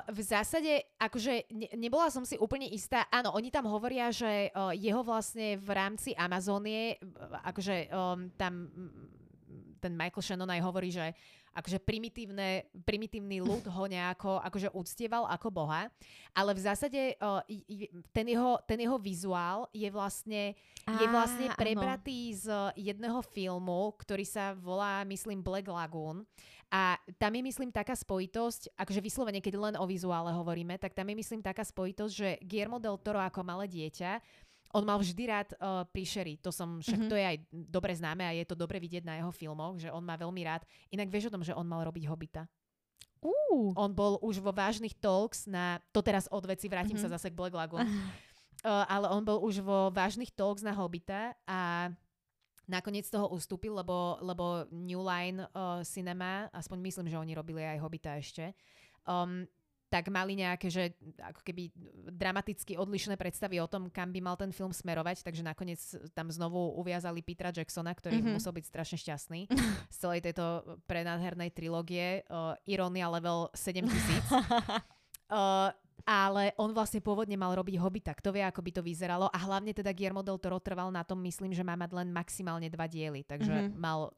V zásade, akože ne, nebola som si úplne istá. Áno, oni tam hovoria, že jeho vlastne v rámci Amazónie, akože um, tam mm, ten Michael Shannon aj hovorí, že akože primitívne, primitívny ľud ho nejako akože uctieval ako boha, ale v zásade i- ten, jeho, ten jeho vizuál je vlastne je vlastne Á, áno. prebratý z jedného filmu, ktorý sa volá, myslím, Black Lagoon. A tam je, myslím, taká spojitosť, akože vyslovene, keď len o vizuále hovoríme, tak tam je, myslím, taká spojitosť, že Guillermo del Toro ako malé dieťa, on mal vždy rád uh, príšery. To som, však Mhm. to je aj dobre známe a je to dobre vidieť na jeho filmoch, že on má veľmi rád. Inak vieš o tom, že on mal robiť Hobita. Uh. On bol už vo vážnych talks na, to teraz od veci, vrátim Mhm. sa zase k Black Lagoon, Uh, ale on bol už vo vážnych talks na Hobita a nakoniec toho ustúpil, lebo, lebo New Line uh, Cinema, aspoň myslím, že oni robili aj Hobita ešte, um, tak mali nejaké, že ako keby dramaticky odlišné predstavy o tom, kam by mal ten film smerovať, takže nakoniec tam znovu uviazali Petra Jacksona, ktorý Mhm. mm-hmm. musel byť strašne šťastný z celej tejto prenádhernej trilógie uh, Ironia level 7000. Uh, ale on vlastne pôvodne mal robiť Hobita. Kto vie, ako by to vyzeralo. A hlavne teda Guillermo del Toro trval na tom, myslím, že má mať len maximálne dva diely. Takže Mhm. mal...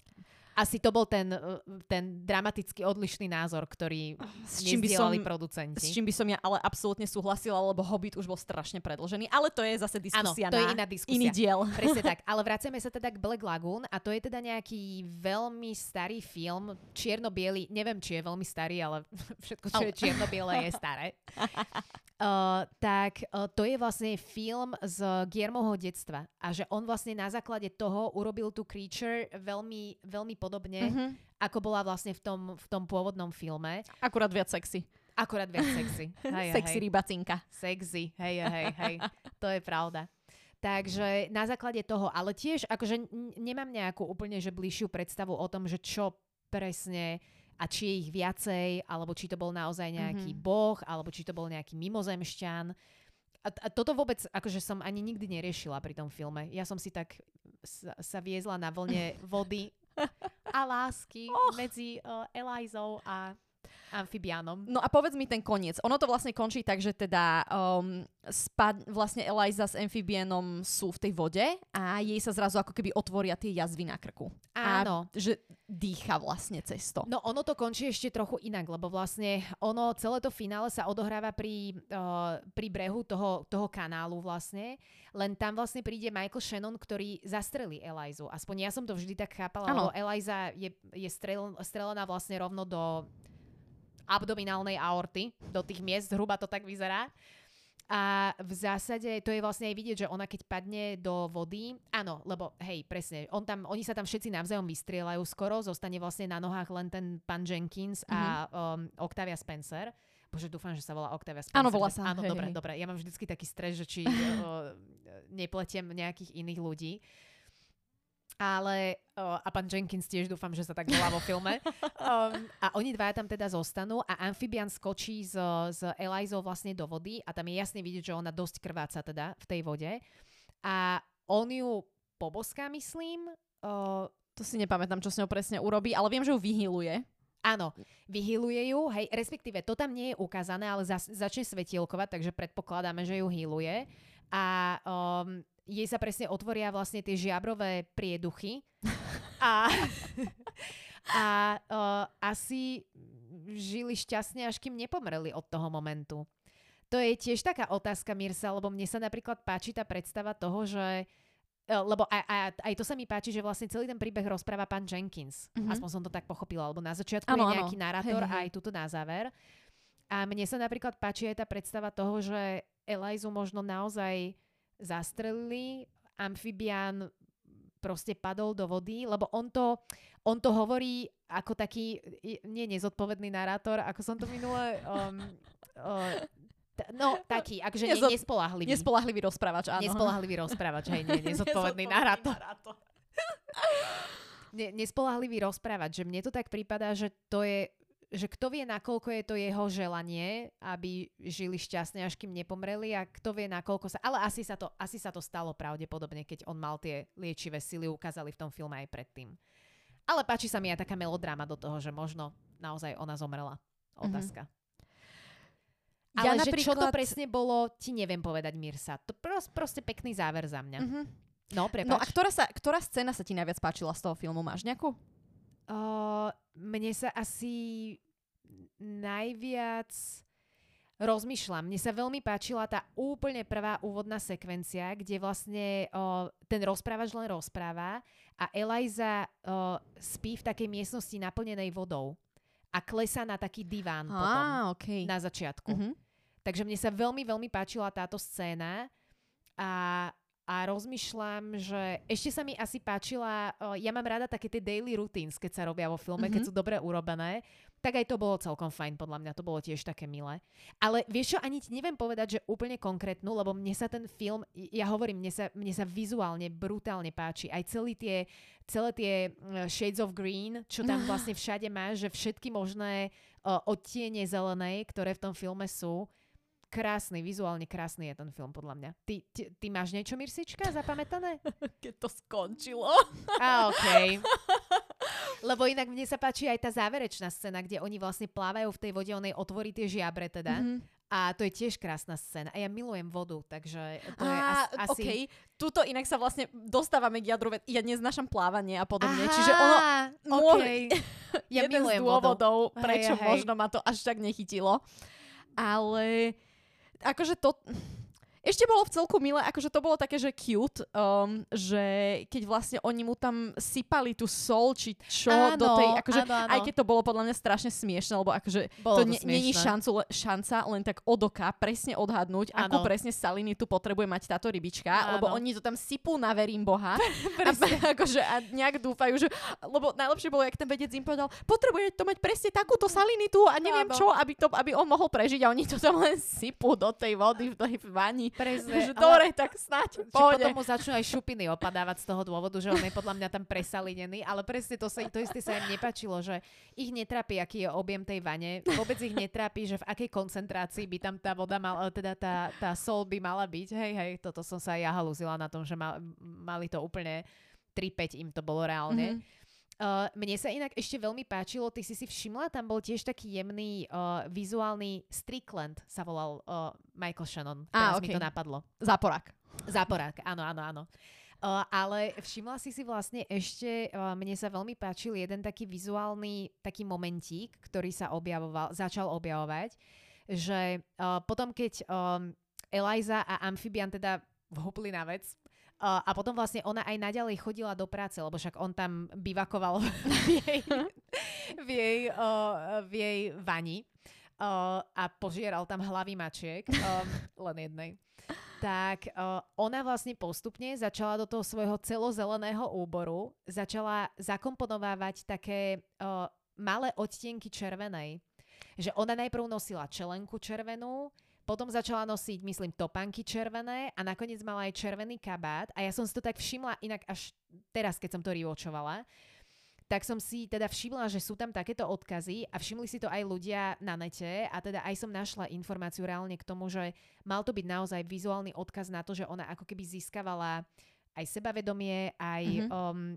Asi to bol ten, uh, ten dramaticky odlišný názor, ktorý S čím by som, producenti. s čím by som ja ale absolútne súhlasila, lebo Hobbit už bol strašne predlžený. Ale to je zase Áno, diskusia to je iná diskusia. iný diel. Presne tak, ale vraciame sa teda k Black Lagoon a to je teda nejaký veľmi starý film, čierno-biely, neviem, či je veľmi starý, ale všetko, čo je čierno-biele, je staré. Uh, tak uh, to je vlastne film z Guillermoho detstva a že on vlastne na základe toho urobil tú creature veľmi, veľmi podobne, Mhm. ako bola vlastne v tom, v tom pôvodnom filme. Akurát viac sexy. Akorát viac sexy. Hej, sexy hej. rybacinka. Sexy, hej, hej, hej. To je pravda. Takže na základe toho, ale tiež akože nemám nejakú úplne že bližšiu predstavu o tom, že čo presne a či je ich viacej, alebo či to bol naozaj nejaký Mhm. boh, alebo či to bol nejaký mimozemšťan. A, a toto vôbec akože som ani nikdy neriešila pri tom filme. Ja som si tak sa, sa viezla na vlne vody a lásky Och. medzi uh, Elizou a amfibiánom. No a povedz mi ten koniec. Ono to vlastne končí tak, že teda um, spad, vlastne Eliza s amfibienom sú v tej vode a jej sa zrazu ako keby otvoria tie jazvy na krku. Áno. A že dýcha vlastne cez to. No ono to končí ešte trochu inak, lebo vlastne ono, celé to finále sa odohráva pri, uh, pri brehu toho, toho kanálu vlastne, len tam vlastne príde Michael Shannon, ktorý zastrelí Elizu. Aspoň ja som to vždy tak chápala, Áno. lebo Eliza je, je strel, strelená vlastne rovno do abdominálnej aorty, do tých miest, zhruba to tak vyzerá. A v zásade to je vlastne aj vidieť, že ona keď padne do vody, áno, lebo hej, presne, on tam, oni sa tam všetci navzájom vystrieľajú skoro, zostane vlastne na nohách len ten pán Jenkins a um, Octavia Spencer. Bože, dúfam, že sa volá Octavia Spencer. Áno, volá sa, Áno, hej, dobre, hej. dobre. Ja mám vždycky taký stres, že či uh, nepletiem nejakých iných ľudí. Ale a pán Jenkins tiež dúfam, že sa tak volá vo filme. Um, a oni dvaja tam teda zostanú a Amphibian skočí s, s Elizou vlastne do vody a tam je jasne vidieť, že ona dosť krváca teda v tej vode. A on ju poboská, myslím. Uh, to si nepamätám, čo s ňou presne urobí, ale viem, že ju vyhýluje. Áno, vyhýluje ju, hej, respektíve to tam nie je ukázané, ale za, začne svetielkovať, takže predpokladáme, že ju hýluje. A um, jej sa presne otvoria vlastne tie žiabrové prieduchy a, a uh, asi žili šťastne, až kým nepomreli od toho momentu. To je tiež taká otázka, Mirsa, lebo mne sa napríklad páči tá predstava toho, že e, lebo aj, aj, aj to sa mi páči, že vlastne celý ten príbeh rozpráva pán Jenkins. Mm-hmm. Aspoň som to tak pochopila, lebo na začiatku ano, je nejaký ano. narátor a aj tuto na záver. A mne sa napríklad páči aj tá predstava toho, že Elizu možno naozaj zastrelili, amfibián proste padol do vody, lebo on to, on to hovorí ako taký, nie nezodpovedný narátor, ako som to minule... Um, uh, t- no, taký, akože Nezod... nespolahlivý. Nespolahlivý rozprávač, áno. Nespolahlivý rozprávač, hej, nie, nezodpovedný narátor. ne, nespolahlivý rozprávač, že mne to tak prípada, že to je že kto vie, nakoľko je to jeho želanie, aby žili šťastne, až kým nepomreli a kto vie, nakoľko sa... Ale asi sa to, asi sa to stalo pravdepodobne, keď on mal tie liečivé sily, ukázali v tom filme aj predtým. Ale páči sa mi aj taká melodrama do toho, že možno naozaj ona zomrela. Mhm. Otázka. Mm-hmm. Ale ja že napríklad... čo to presne bolo, ti neviem povedať, Mirsa. To prost, proste pekný záver za mňa. Mm-hmm. No, prepáč. No a ktorá, sa, ktorá scéna sa ti najviac páčila z toho filmu? Máš nejakú? Uh, mne sa asi najviac rozmýšľam. Mne sa veľmi páčila tá úplne prvá úvodná sekvencia, kde vlastne uh, ten rozprávač len rozpráva a Eliza uh, spí v takej miestnosti naplnenej vodou a klesá na taký diván ah, potom okay. na začiatku. Mm-hmm. Takže mne sa veľmi, veľmi páčila táto scéna a a rozmýšľam, že ešte sa mi asi páčila, ja mám rada také tie daily routines, keď sa robia vo filme, mm-hmm. keď mhm. sú dobre urobené, tak aj to bolo celkom fajn, podľa mňa to bolo tiež také milé. Ale vieš čo, ani ti neviem povedať, že úplne konkrétnu, lebo mne sa ten film, ja hovorím, mne sa, mne sa vizuálne brutálne páči. Aj celý tie, celé tie Shades of Green, čo tam vlastne všade má, že všetky možné odtiene zelenej, ktoré v tom filme sú, krásny, vizuálne krásny je ten film, podľa mňa. Ty, ty, ty máš niečo, Mirsička, zapamätané? Keď to skončilo. A, okej. Okay. Lebo inak mne sa páči aj tá záverečná scéna, kde oni vlastne plávajú v tej vode, onej otvorí tie žiabre teda. Mm-hmm. A to je tiež krásna scéna. A ja milujem vodu, takže to je Á, asi... Okay. Tuto inak sa vlastne dostávame k jadru, ja neznášam plávanie a podobne. Aha, čiže ono... Okay. ja jeden milujem z dôvodov, vodu. prečo hej, hej. možno ma to až tak nechytilo. Ale akože to... Ešte bolo v celku milé, akože to bolo také, že cute, um, že keď vlastne oni mu tam sypali tú sol, či čo áno, do tej, akože áno, áno. aj keď to bolo podľa mňa strašne smiešne, lebo akože bolo to, to není šancu, šanca len tak od oka presne odhadnúť, áno. akú presne saliny tu potrebuje mať táto rybička, áno. lebo oni to tam sypú na verím Boha. a, akože, a nejak dúfajú, že, lebo najlepšie bolo, jak ten vedec im povedal, potrebuje to mať presne takúto salinitu a neviem áno. čo, aby, to, aby on mohol prežiť a oni to tam len sypú do tej vody v tej vani. Presne. Že dobre, tak snáď pohode. potom mu začnú aj šupiny opadávať z toho dôvodu, že on je podľa mňa tam presalinený, ale presne to, sa, to isté sa im nepačilo, že ich netrápi, aký je objem tej vane, vôbec ich netrápi, že v akej koncentrácii by tam tá voda mala, teda tá, tá sol by mala byť. Hej, hej, toto som sa ja halúzila na tom, že mal, mali to úplne 3-5 im to bolo reálne. Mm-hmm. Uh, mne sa inak ešte veľmi páčilo, ty si si všimla, tam bol tiež taký jemný uh, vizuálny Strickland sa volal uh, Michael Shannon. Teraz okay. mi to napadlo. Záporák. Záporák, áno, áno, áno. Uh, ale všimla si si vlastne ešte, uh, mne sa veľmi páčil jeden taký vizuálny taký momentík, ktorý sa objavoval, začal objavovať, že uh, potom keď um, Eliza a Amphibian teda vhopli na vec, Uh, a potom vlastne ona aj naďalej chodila do práce, lebo však on tam bivakoval v jej, v jej, uh, v jej vani uh, a požieral tam hlavy mačiek, um, len jednej. Tak uh, ona vlastne postupne začala do toho svojho celozeleného úboru, začala zakomponovávať také uh, malé odtienky červenej. Že ona najprv nosila čelenku červenú, potom začala nosiť, myslím, topanky červené a nakoniec mala aj červený kabát a ja som si to tak všimla inak až teraz, keď som to rewatchovala, tak som si teda všimla, že sú tam takéto odkazy a všimli si to aj ľudia na nete a teda aj som našla informáciu reálne k tomu, že mal to byť naozaj vizuálny odkaz na to, že ona ako keby získavala aj sebavedomie, aj mm-hmm. um,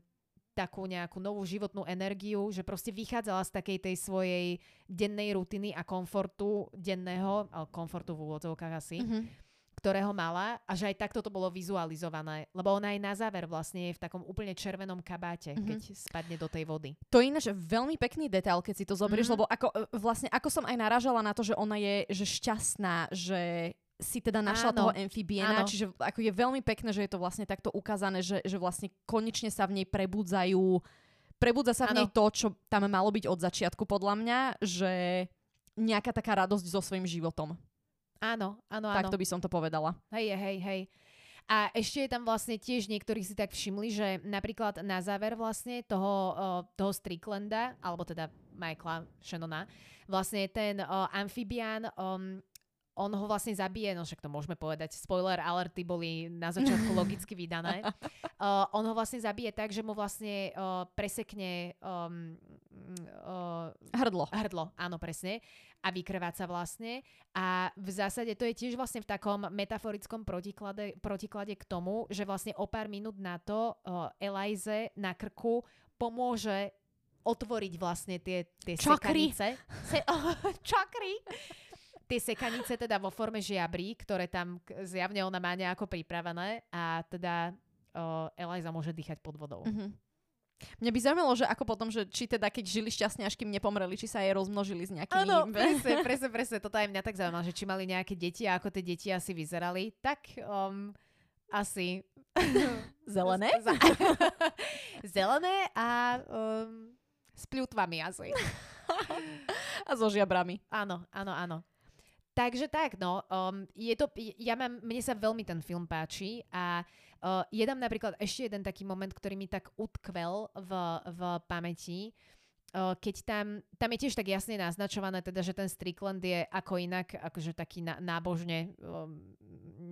takú nejakú novú životnú energiu, že proste vychádzala z takej tej svojej dennej rutiny a komfortu denného, ale komfortu v úvodzovkách asi, mm-hmm. ktorého mala a že aj takto to bolo vizualizované. Lebo ona aj na záver vlastne je v takom úplne červenom kabáte, mm-hmm. keď spadne do tej vody. To je ináč veľmi pekný detail, keď si to zoberieš, mm-hmm. lebo ako, e, vlastne ako som aj naražala na to, že ona je že šťastná, že si teda našla Áno. toho amfibiena, Áno. čiže ako je veľmi pekné, že je to vlastne takto ukázané, že, že vlastne konečne sa v nej prebudzajú prebudza sa v nej to, čo tam malo byť od začiatku podľa mňa, že nejaká taká radosť so svojím životom. Áno, áno, áno. Takto by som to povedala. Hej, hej, hej. A ešte je tam vlastne tiež niektorí si tak všimli, že napríklad na záver vlastne toho, toho Stricklanda, alebo teda Michaela Shannona, vlastne ten uh, amfibián um, on ho vlastne zabije, no však to môžeme povedať, spoiler alerty boli na začiatku logicky vydané. Uh, on ho vlastne zabije tak, že mu vlastne uh, presekne um, uh, hrdlo. Hrdlo, áno, presne. A vykrváca vlastne. A v zásade to je tiež vlastne v takom metaforickom protiklade, protiklade k tomu, že vlastne o pár minút na to uh, Elize na krku pomôže otvoriť vlastne tie, tie čakry. Se, oh, čakry tie sekanice teda vo forme žiabrí, ktoré tam zjavne ona má nejako pripravené a teda uh, Eliza môže dýchať pod vodou. Mm-hmm. Mňa by zaujímalo, že ako potom, že či teda keď žili šťastne, až kým nepomreli, či sa jej rozmnožili s nejakými... Áno, presne, presne, presne. Toto aj mňa tak zaujímalo, že či mali nejaké deti a ako tie deti asi vyzerali. Tak um, asi... Zelené? Zelené a um, s pľutvami asi. a so žiabrami. Áno, áno, áno. Takže tak, no, um, je to, ja mám, mne sa veľmi ten film páči a uh, je tam napríklad ešte jeden taký moment, ktorý mi tak utkvel v, v pamäti, uh, keď tam, tam je tiež tak jasne naznačované, teda, že ten Strickland je ako inak, akože taký na, nábožne, um,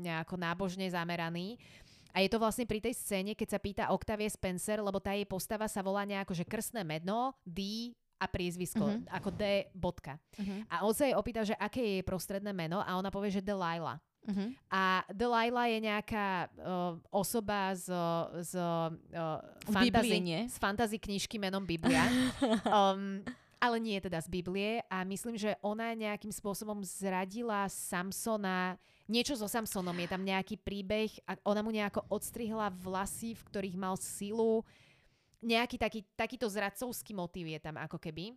nejako nábožne zameraný. A je to vlastne pri tej scéne, keď sa pýta Octavie Spencer, lebo tá jej postava sa volá nejako, že krstné medno, D, a priezvisko, uh-huh. ako D. Bodka. Uh-huh. A on sa jej opýta, že aké je jej prostredné meno a ona povie, že Delilah. Uh-huh. A Delilah je nejaká uh, osoba z, z, uh, fantasy, z fantasy knižky menom Biblia. um, ale nie teda z Biblie a myslím, že ona nejakým spôsobom zradila Samsona, niečo so Samsonom, je tam nejaký príbeh a ona mu nejako odstrihla vlasy, v ktorých mal silu nejaký taký, takýto zradcovský motív je tam ako keby.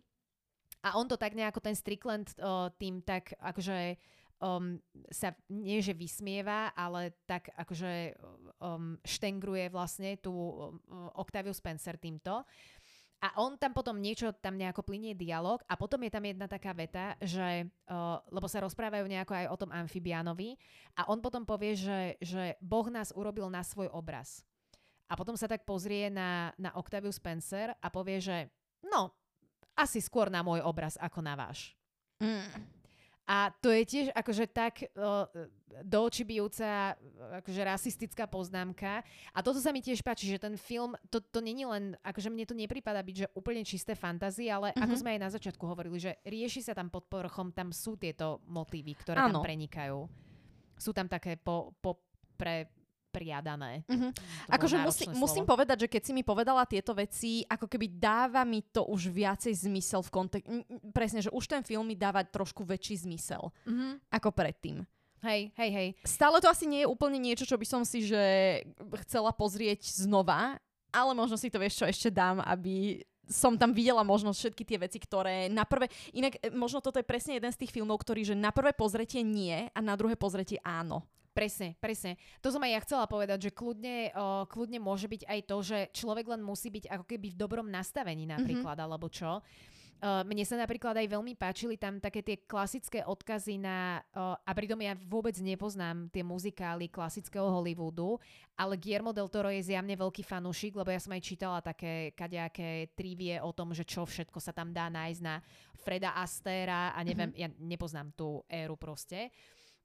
A on to tak nejako ten Strickland uh, tým tak akože um, sa nie že vysmieva, ale tak akože um, štengruje vlastne tú um, Octaviu Spencer týmto. A on tam potom niečo, tam nejako plinie dialog a potom je tam jedna taká veta, že, uh, lebo sa rozprávajú nejako aj o tom amfibiánovi a on potom povie, že, že Boh nás urobil na svoj obraz. A potom sa tak pozrie na, na Octaviu Spencer a povie, že no, asi skôr na môj obraz ako na váš. Mm. A to je tiež akože tak uh, do očí bijúca akože rasistická poznámka. A toto sa mi tiež páči, že ten film, to, to není len, akože mne to nepripada byť, že úplne čisté fantázie, ale mm-hmm. ako sme aj na začiatku hovorili, že rieši sa tam pod povrchom, tam sú tieto motívy, ktoré ano. tam prenikajú. Sú tam také po, po, pre priadané. Mm-hmm. Akože musí, musím povedať, že keď si mi povedala tieto veci, ako keby dáva mi to už viacej zmysel v kontekste. Presne, že už ten film mi dáva trošku väčší zmysel mm-hmm. ako predtým. Hej, hej, hej. Stále to asi nie je úplne niečo, čo by som si že chcela pozrieť znova, ale možno si to vieš čo ešte dám, aby som tam videla možno všetky tie veci, ktoré na prvé... Inak e, možno toto je presne jeden z tých filmov, ktorý že na prvé pozretie nie a na druhé pozretie áno. Presne, presne. To som aj ja chcela povedať, že kľudne, o, kľudne môže byť aj to, že človek len musí byť ako keby v dobrom nastavení napríklad, mm-hmm. alebo čo. Uh, mne sa napríklad aj veľmi páčili tam také tie klasické odkazy na, uh, a pritom ja vôbec nepoznám tie muzikály klasického Hollywoodu, ale Guillermo del Toro je zjavne veľký fanúšik, lebo ja som aj čítala také kadejaké trivie o tom, že čo všetko sa tam dá nájsť na Freda Astéra a neviem, mm-hmm. ja nepoznám tú éru proste.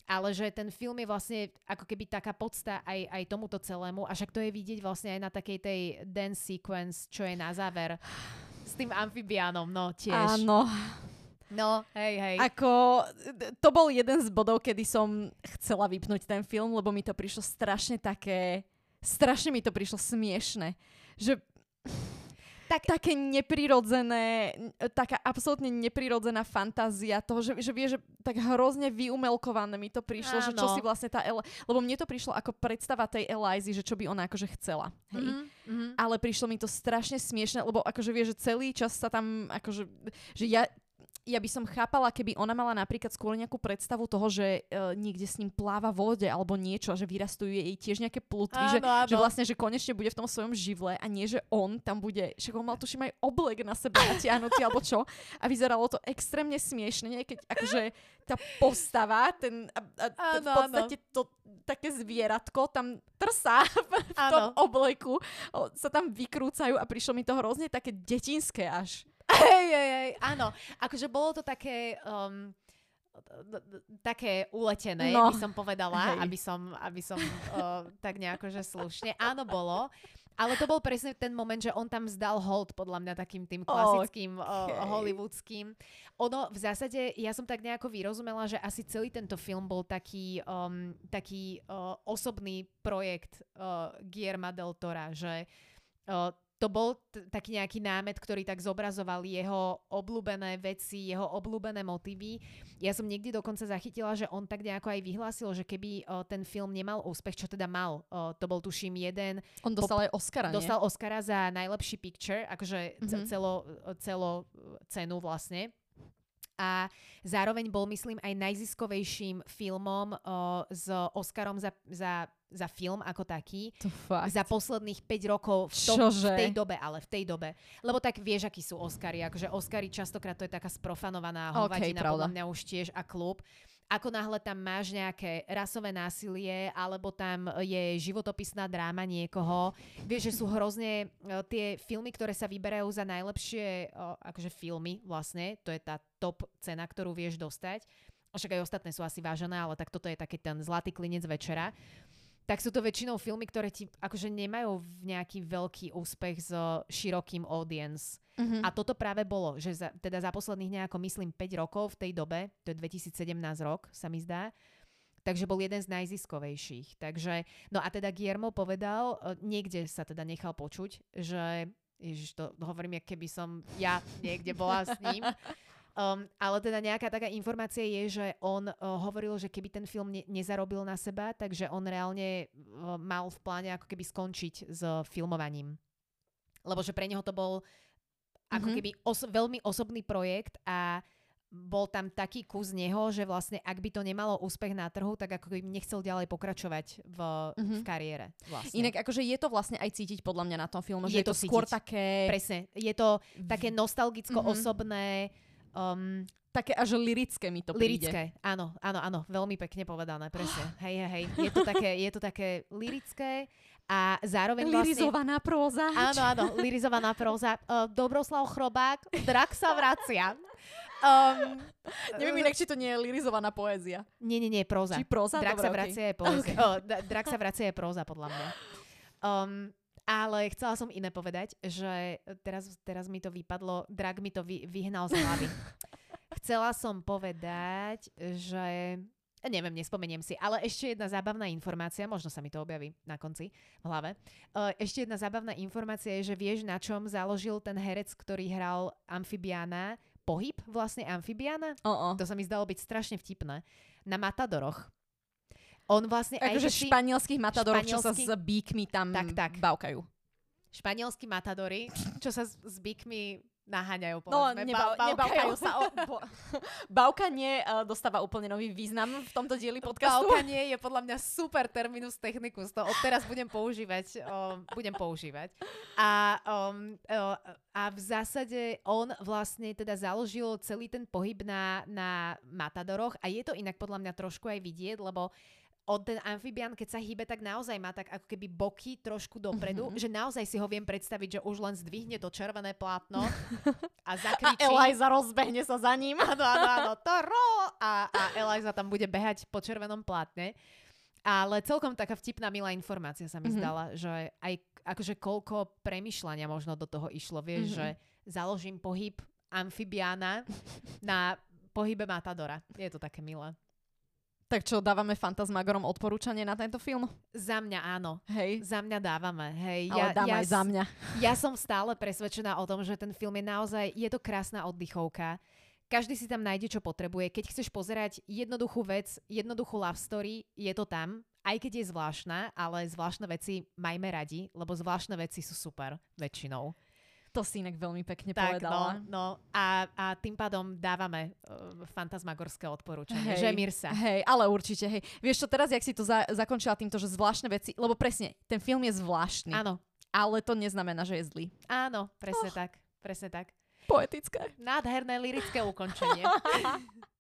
Ale že ten film je vlastne ako keby taká podsta aj, aj tomuto celému a však to je vidieť vlastne aj na takej tej dance sequence, čo je na záver s tým amfibiánom, no tiež. Áno. No, hej, hej. Ako, to bol jeden z bodov, kedy som chcela vypnúť ten film, lebo mi to prišlo strašne také, strašne mi to prišlo smiešne. Že tak, také neprirodzené, taká absolútne neprirodzená fantázia toho, že, že vie, že tak hrozne vyumelkované mi to prišlo, Áno. že čo si vlastne tá Ela, lebo mne to prišlo ako predstava tej Elizy, že čo by ona akože chcela. Hej? Mm-hmm. Ale prišlo mi to strašne smiešne, lebo akože vie, že celý čas sa tam akože, že ja ja by som chápala, keby ona mala napríklad skôr nejakú predstavu toho, že uh, niekde s ním pláva v vode alebo niečo že vyrastujú jej tiež nejaké plutvy, áno, že, áno. že vlastne, že konečne bude v tom svojom živle a nie, že on tam bude, že on mal tuším aj oblek na sebe natiahnutý alebo čo a vyzeralo to extrémne smiešne, nie? keď akože tá postava, ten a, a, áno, v podstate to také zvieratko tam trsá v, v tom obleku, sa tam vykrúcajú a prišlo mi to hrozne také detinské až. Hej, hej, hej, áno. Akože bolo to také... Um, také uletené, no. by som povedala, Hej. aby som, aby som uh, tak nejako, že slušne. Áno, bolo. Ale to bol presne ten moment, že on tam zdal hold, podľa mňa takým tým klasickým okay. uh, hollywoodským. Ono v zásade, ja som tak nejako vyrozumela, že asi celý tento film bol taký, um, taký uh, osobný projekt uh, Guillerma del Tora, že uh, to bol t- taký nejaký námet, ktorý tak zobrazoval jeho obľúbené veci, jeho obľúbené motívy. Ja som niekde dokonca zachytila, že on tak nejako aj vyhlásil, že keby o, ten film nemal úspech, čo teda mal, o, to bol tuším jeden... On dostal aj Oscara, nie? Dostal Oscara za najlepší picture, akože mm-hmm. celo, celo cenu vlastne a zároveň bol, myslím, aj najziskovejším filmom o, s Oscarom za, za, za film ako taký. To fakt. Za posledných 5 rokov v, tom, v tej dobe, ale v tej dobe. Lebo tak vieš, akí sú Oscary. Akože Oscary častokrát to je taká sprofanovaná hovadina, okay, podľa mňa už tiež a klub ako náhle tam máš nejaké rasové násilie alebo tam je životopisná dráma niekoho. Vieš, že sú hrozne uh, tie filmy, ktoré sa vyberajú za najlepšie uh, akože filmy vlastne, to je tá top cena, ktorú vieš dostať. Však aj ostatné sú asi vážené, ale tak toto je taký ten zlatý klinec večera tak sú to väčšinou filmy, ktoré ti akože nemajú nejaký veľký úspech s širokým audience. Mm-hmm. A toto práve bolo, že za, teda za posledných nejako, myslím, 5 rokov v tej dobe, to je 2017 rok, sa mi zdá, takže bol jeden z najziskovejších. Takže, no a teda Guillermo povedal, e, niekde sa teda nechal počuť, že Ježiš, to hovorím, keby som ja niekde bola s ním, Um, ale teda nejaká taká informácia je, že on uh, hovoril, že keby ten film ne- nezarobil na seba, takže on reálne uh, mal v pláne ako keby skončiť s filmovaním. Lebo že pre neho to bol ako mm-hmm. keby os- veľmi osobný projekt a bol tam taký kus neho, že vlastne ak by to nemalo úspech na trhu, tak ako keby nechcel ďalej pokračovať v, mm-hmm. v kariére. Vlastne. Inak akože je to vlastne aj cítiť podľa mňa na tom filmu, je že je to, to skôr také... Presne, je to také nostalgicko-osobné, mm-hmm Um, také až lirické mi to príde. Lirické, áno, áno, áno, veľmi pekne povedané, presne. Hej, hej, hej. Je to také, je to také lirické a zároveň vlastne... Lirizovaná próza. Áno, áno, lirizovaná próza. Uh, Dobroslav Chrobák, drak sa vracia. Um, Neviem inak, či to nie je lirizovaná poézia. Nie, nie, nie, próza. Či próza? Drak Dobre, sa vracia okay. je poézia. Okay. Oh, drak sa vracia je próza, podľa mňa. Um, ale chcela som iné povedať, že teraz, teraz mi to vypadlo, drak mi to vy, vyhnal z hlavy. chcela som povedať, že neviem, nespomeniem si, ale ešte jedna zábavná informácia, možno sa mi to objaví na konci v hlave. Ešte jedna zábavná informácia je, že vieš, na čom založil ten herec, ktorý hral amfibiána, pohyb vlastne amfibiána? Oh, oh. To sa mi zdalo byť strašne vtipné. Na Matadoroch. On vlastne. Akože španielských matadorov, španielsky... čo sa s bíkmi tam tak, tak. bavkajú. Španielskí matadori, čo sa s, s bíkmi naháňajú, no, povedzme. No, ba- nebavkajú sa. O, bo, bavkanie uh, dostáva úplne nový význam v tomto dieli podcastu. Bavkanie je podľa mňa super terminus technicus. To odteraz budem používať. Um, budem používať. A, um, uh, a v zásade on vlastne teda založil celý ten pohyb na, na matadoroch a je to inak podľa mňa trošku aj vidieť, lebo on ten amfibian, keď sa hýbe, tak naozaj má tak ako keby boky trošku dopredu, Mhm. že naozaj si ho viem predstaviť, že už len zdvihne to červené plátno a A zakričí. Eliza rozbehne sa za ním. Áno, áno, áno, Toro! A, a Eliza tam bude behať po červenom plátne. Ale celkom taká vtipná, milá informácia sa mi Mhm. zdala, že aj akože koľko premyšľania možno do toho išlo, vieš, Mhm. že založím pohyb amfibiána na pohybe Matadora. Je to také milé. Tak čo, dávame Fantasmagorom odporúčanie na tento film? Za mňa áno. Hej. Za mňa dávame, hej. Ale dám aj s- za mňa. Ja som stále presvedčená o tom, že ten film je naozaj, je to krásna oddychovka. Každý si tam nájde, čo potrebuje. Keď chceš pozerať jednoduchú vec, jednoduchú love story, je to tam, aj keď je zvláštna, ale zvláštne veci majme radi, lebo zvláštne veci sú super väčšinou. To si inak veľmi pekne Tak, no, povedala. no. A, a tým pádom dávame uh, fantasmagorské odporúčanie, Hej. že Mirsa. Hej, ale určite, hej. Vieš čo, teraz, jak si to za- zakončila týmto, že zvláštne veci, lebo presne, ten film je zvláštny, Áno, ale to neznamená, že je zlý. áno, presne Oh. tak, presne tak. Poetické. Nádherné lirické ukončenie.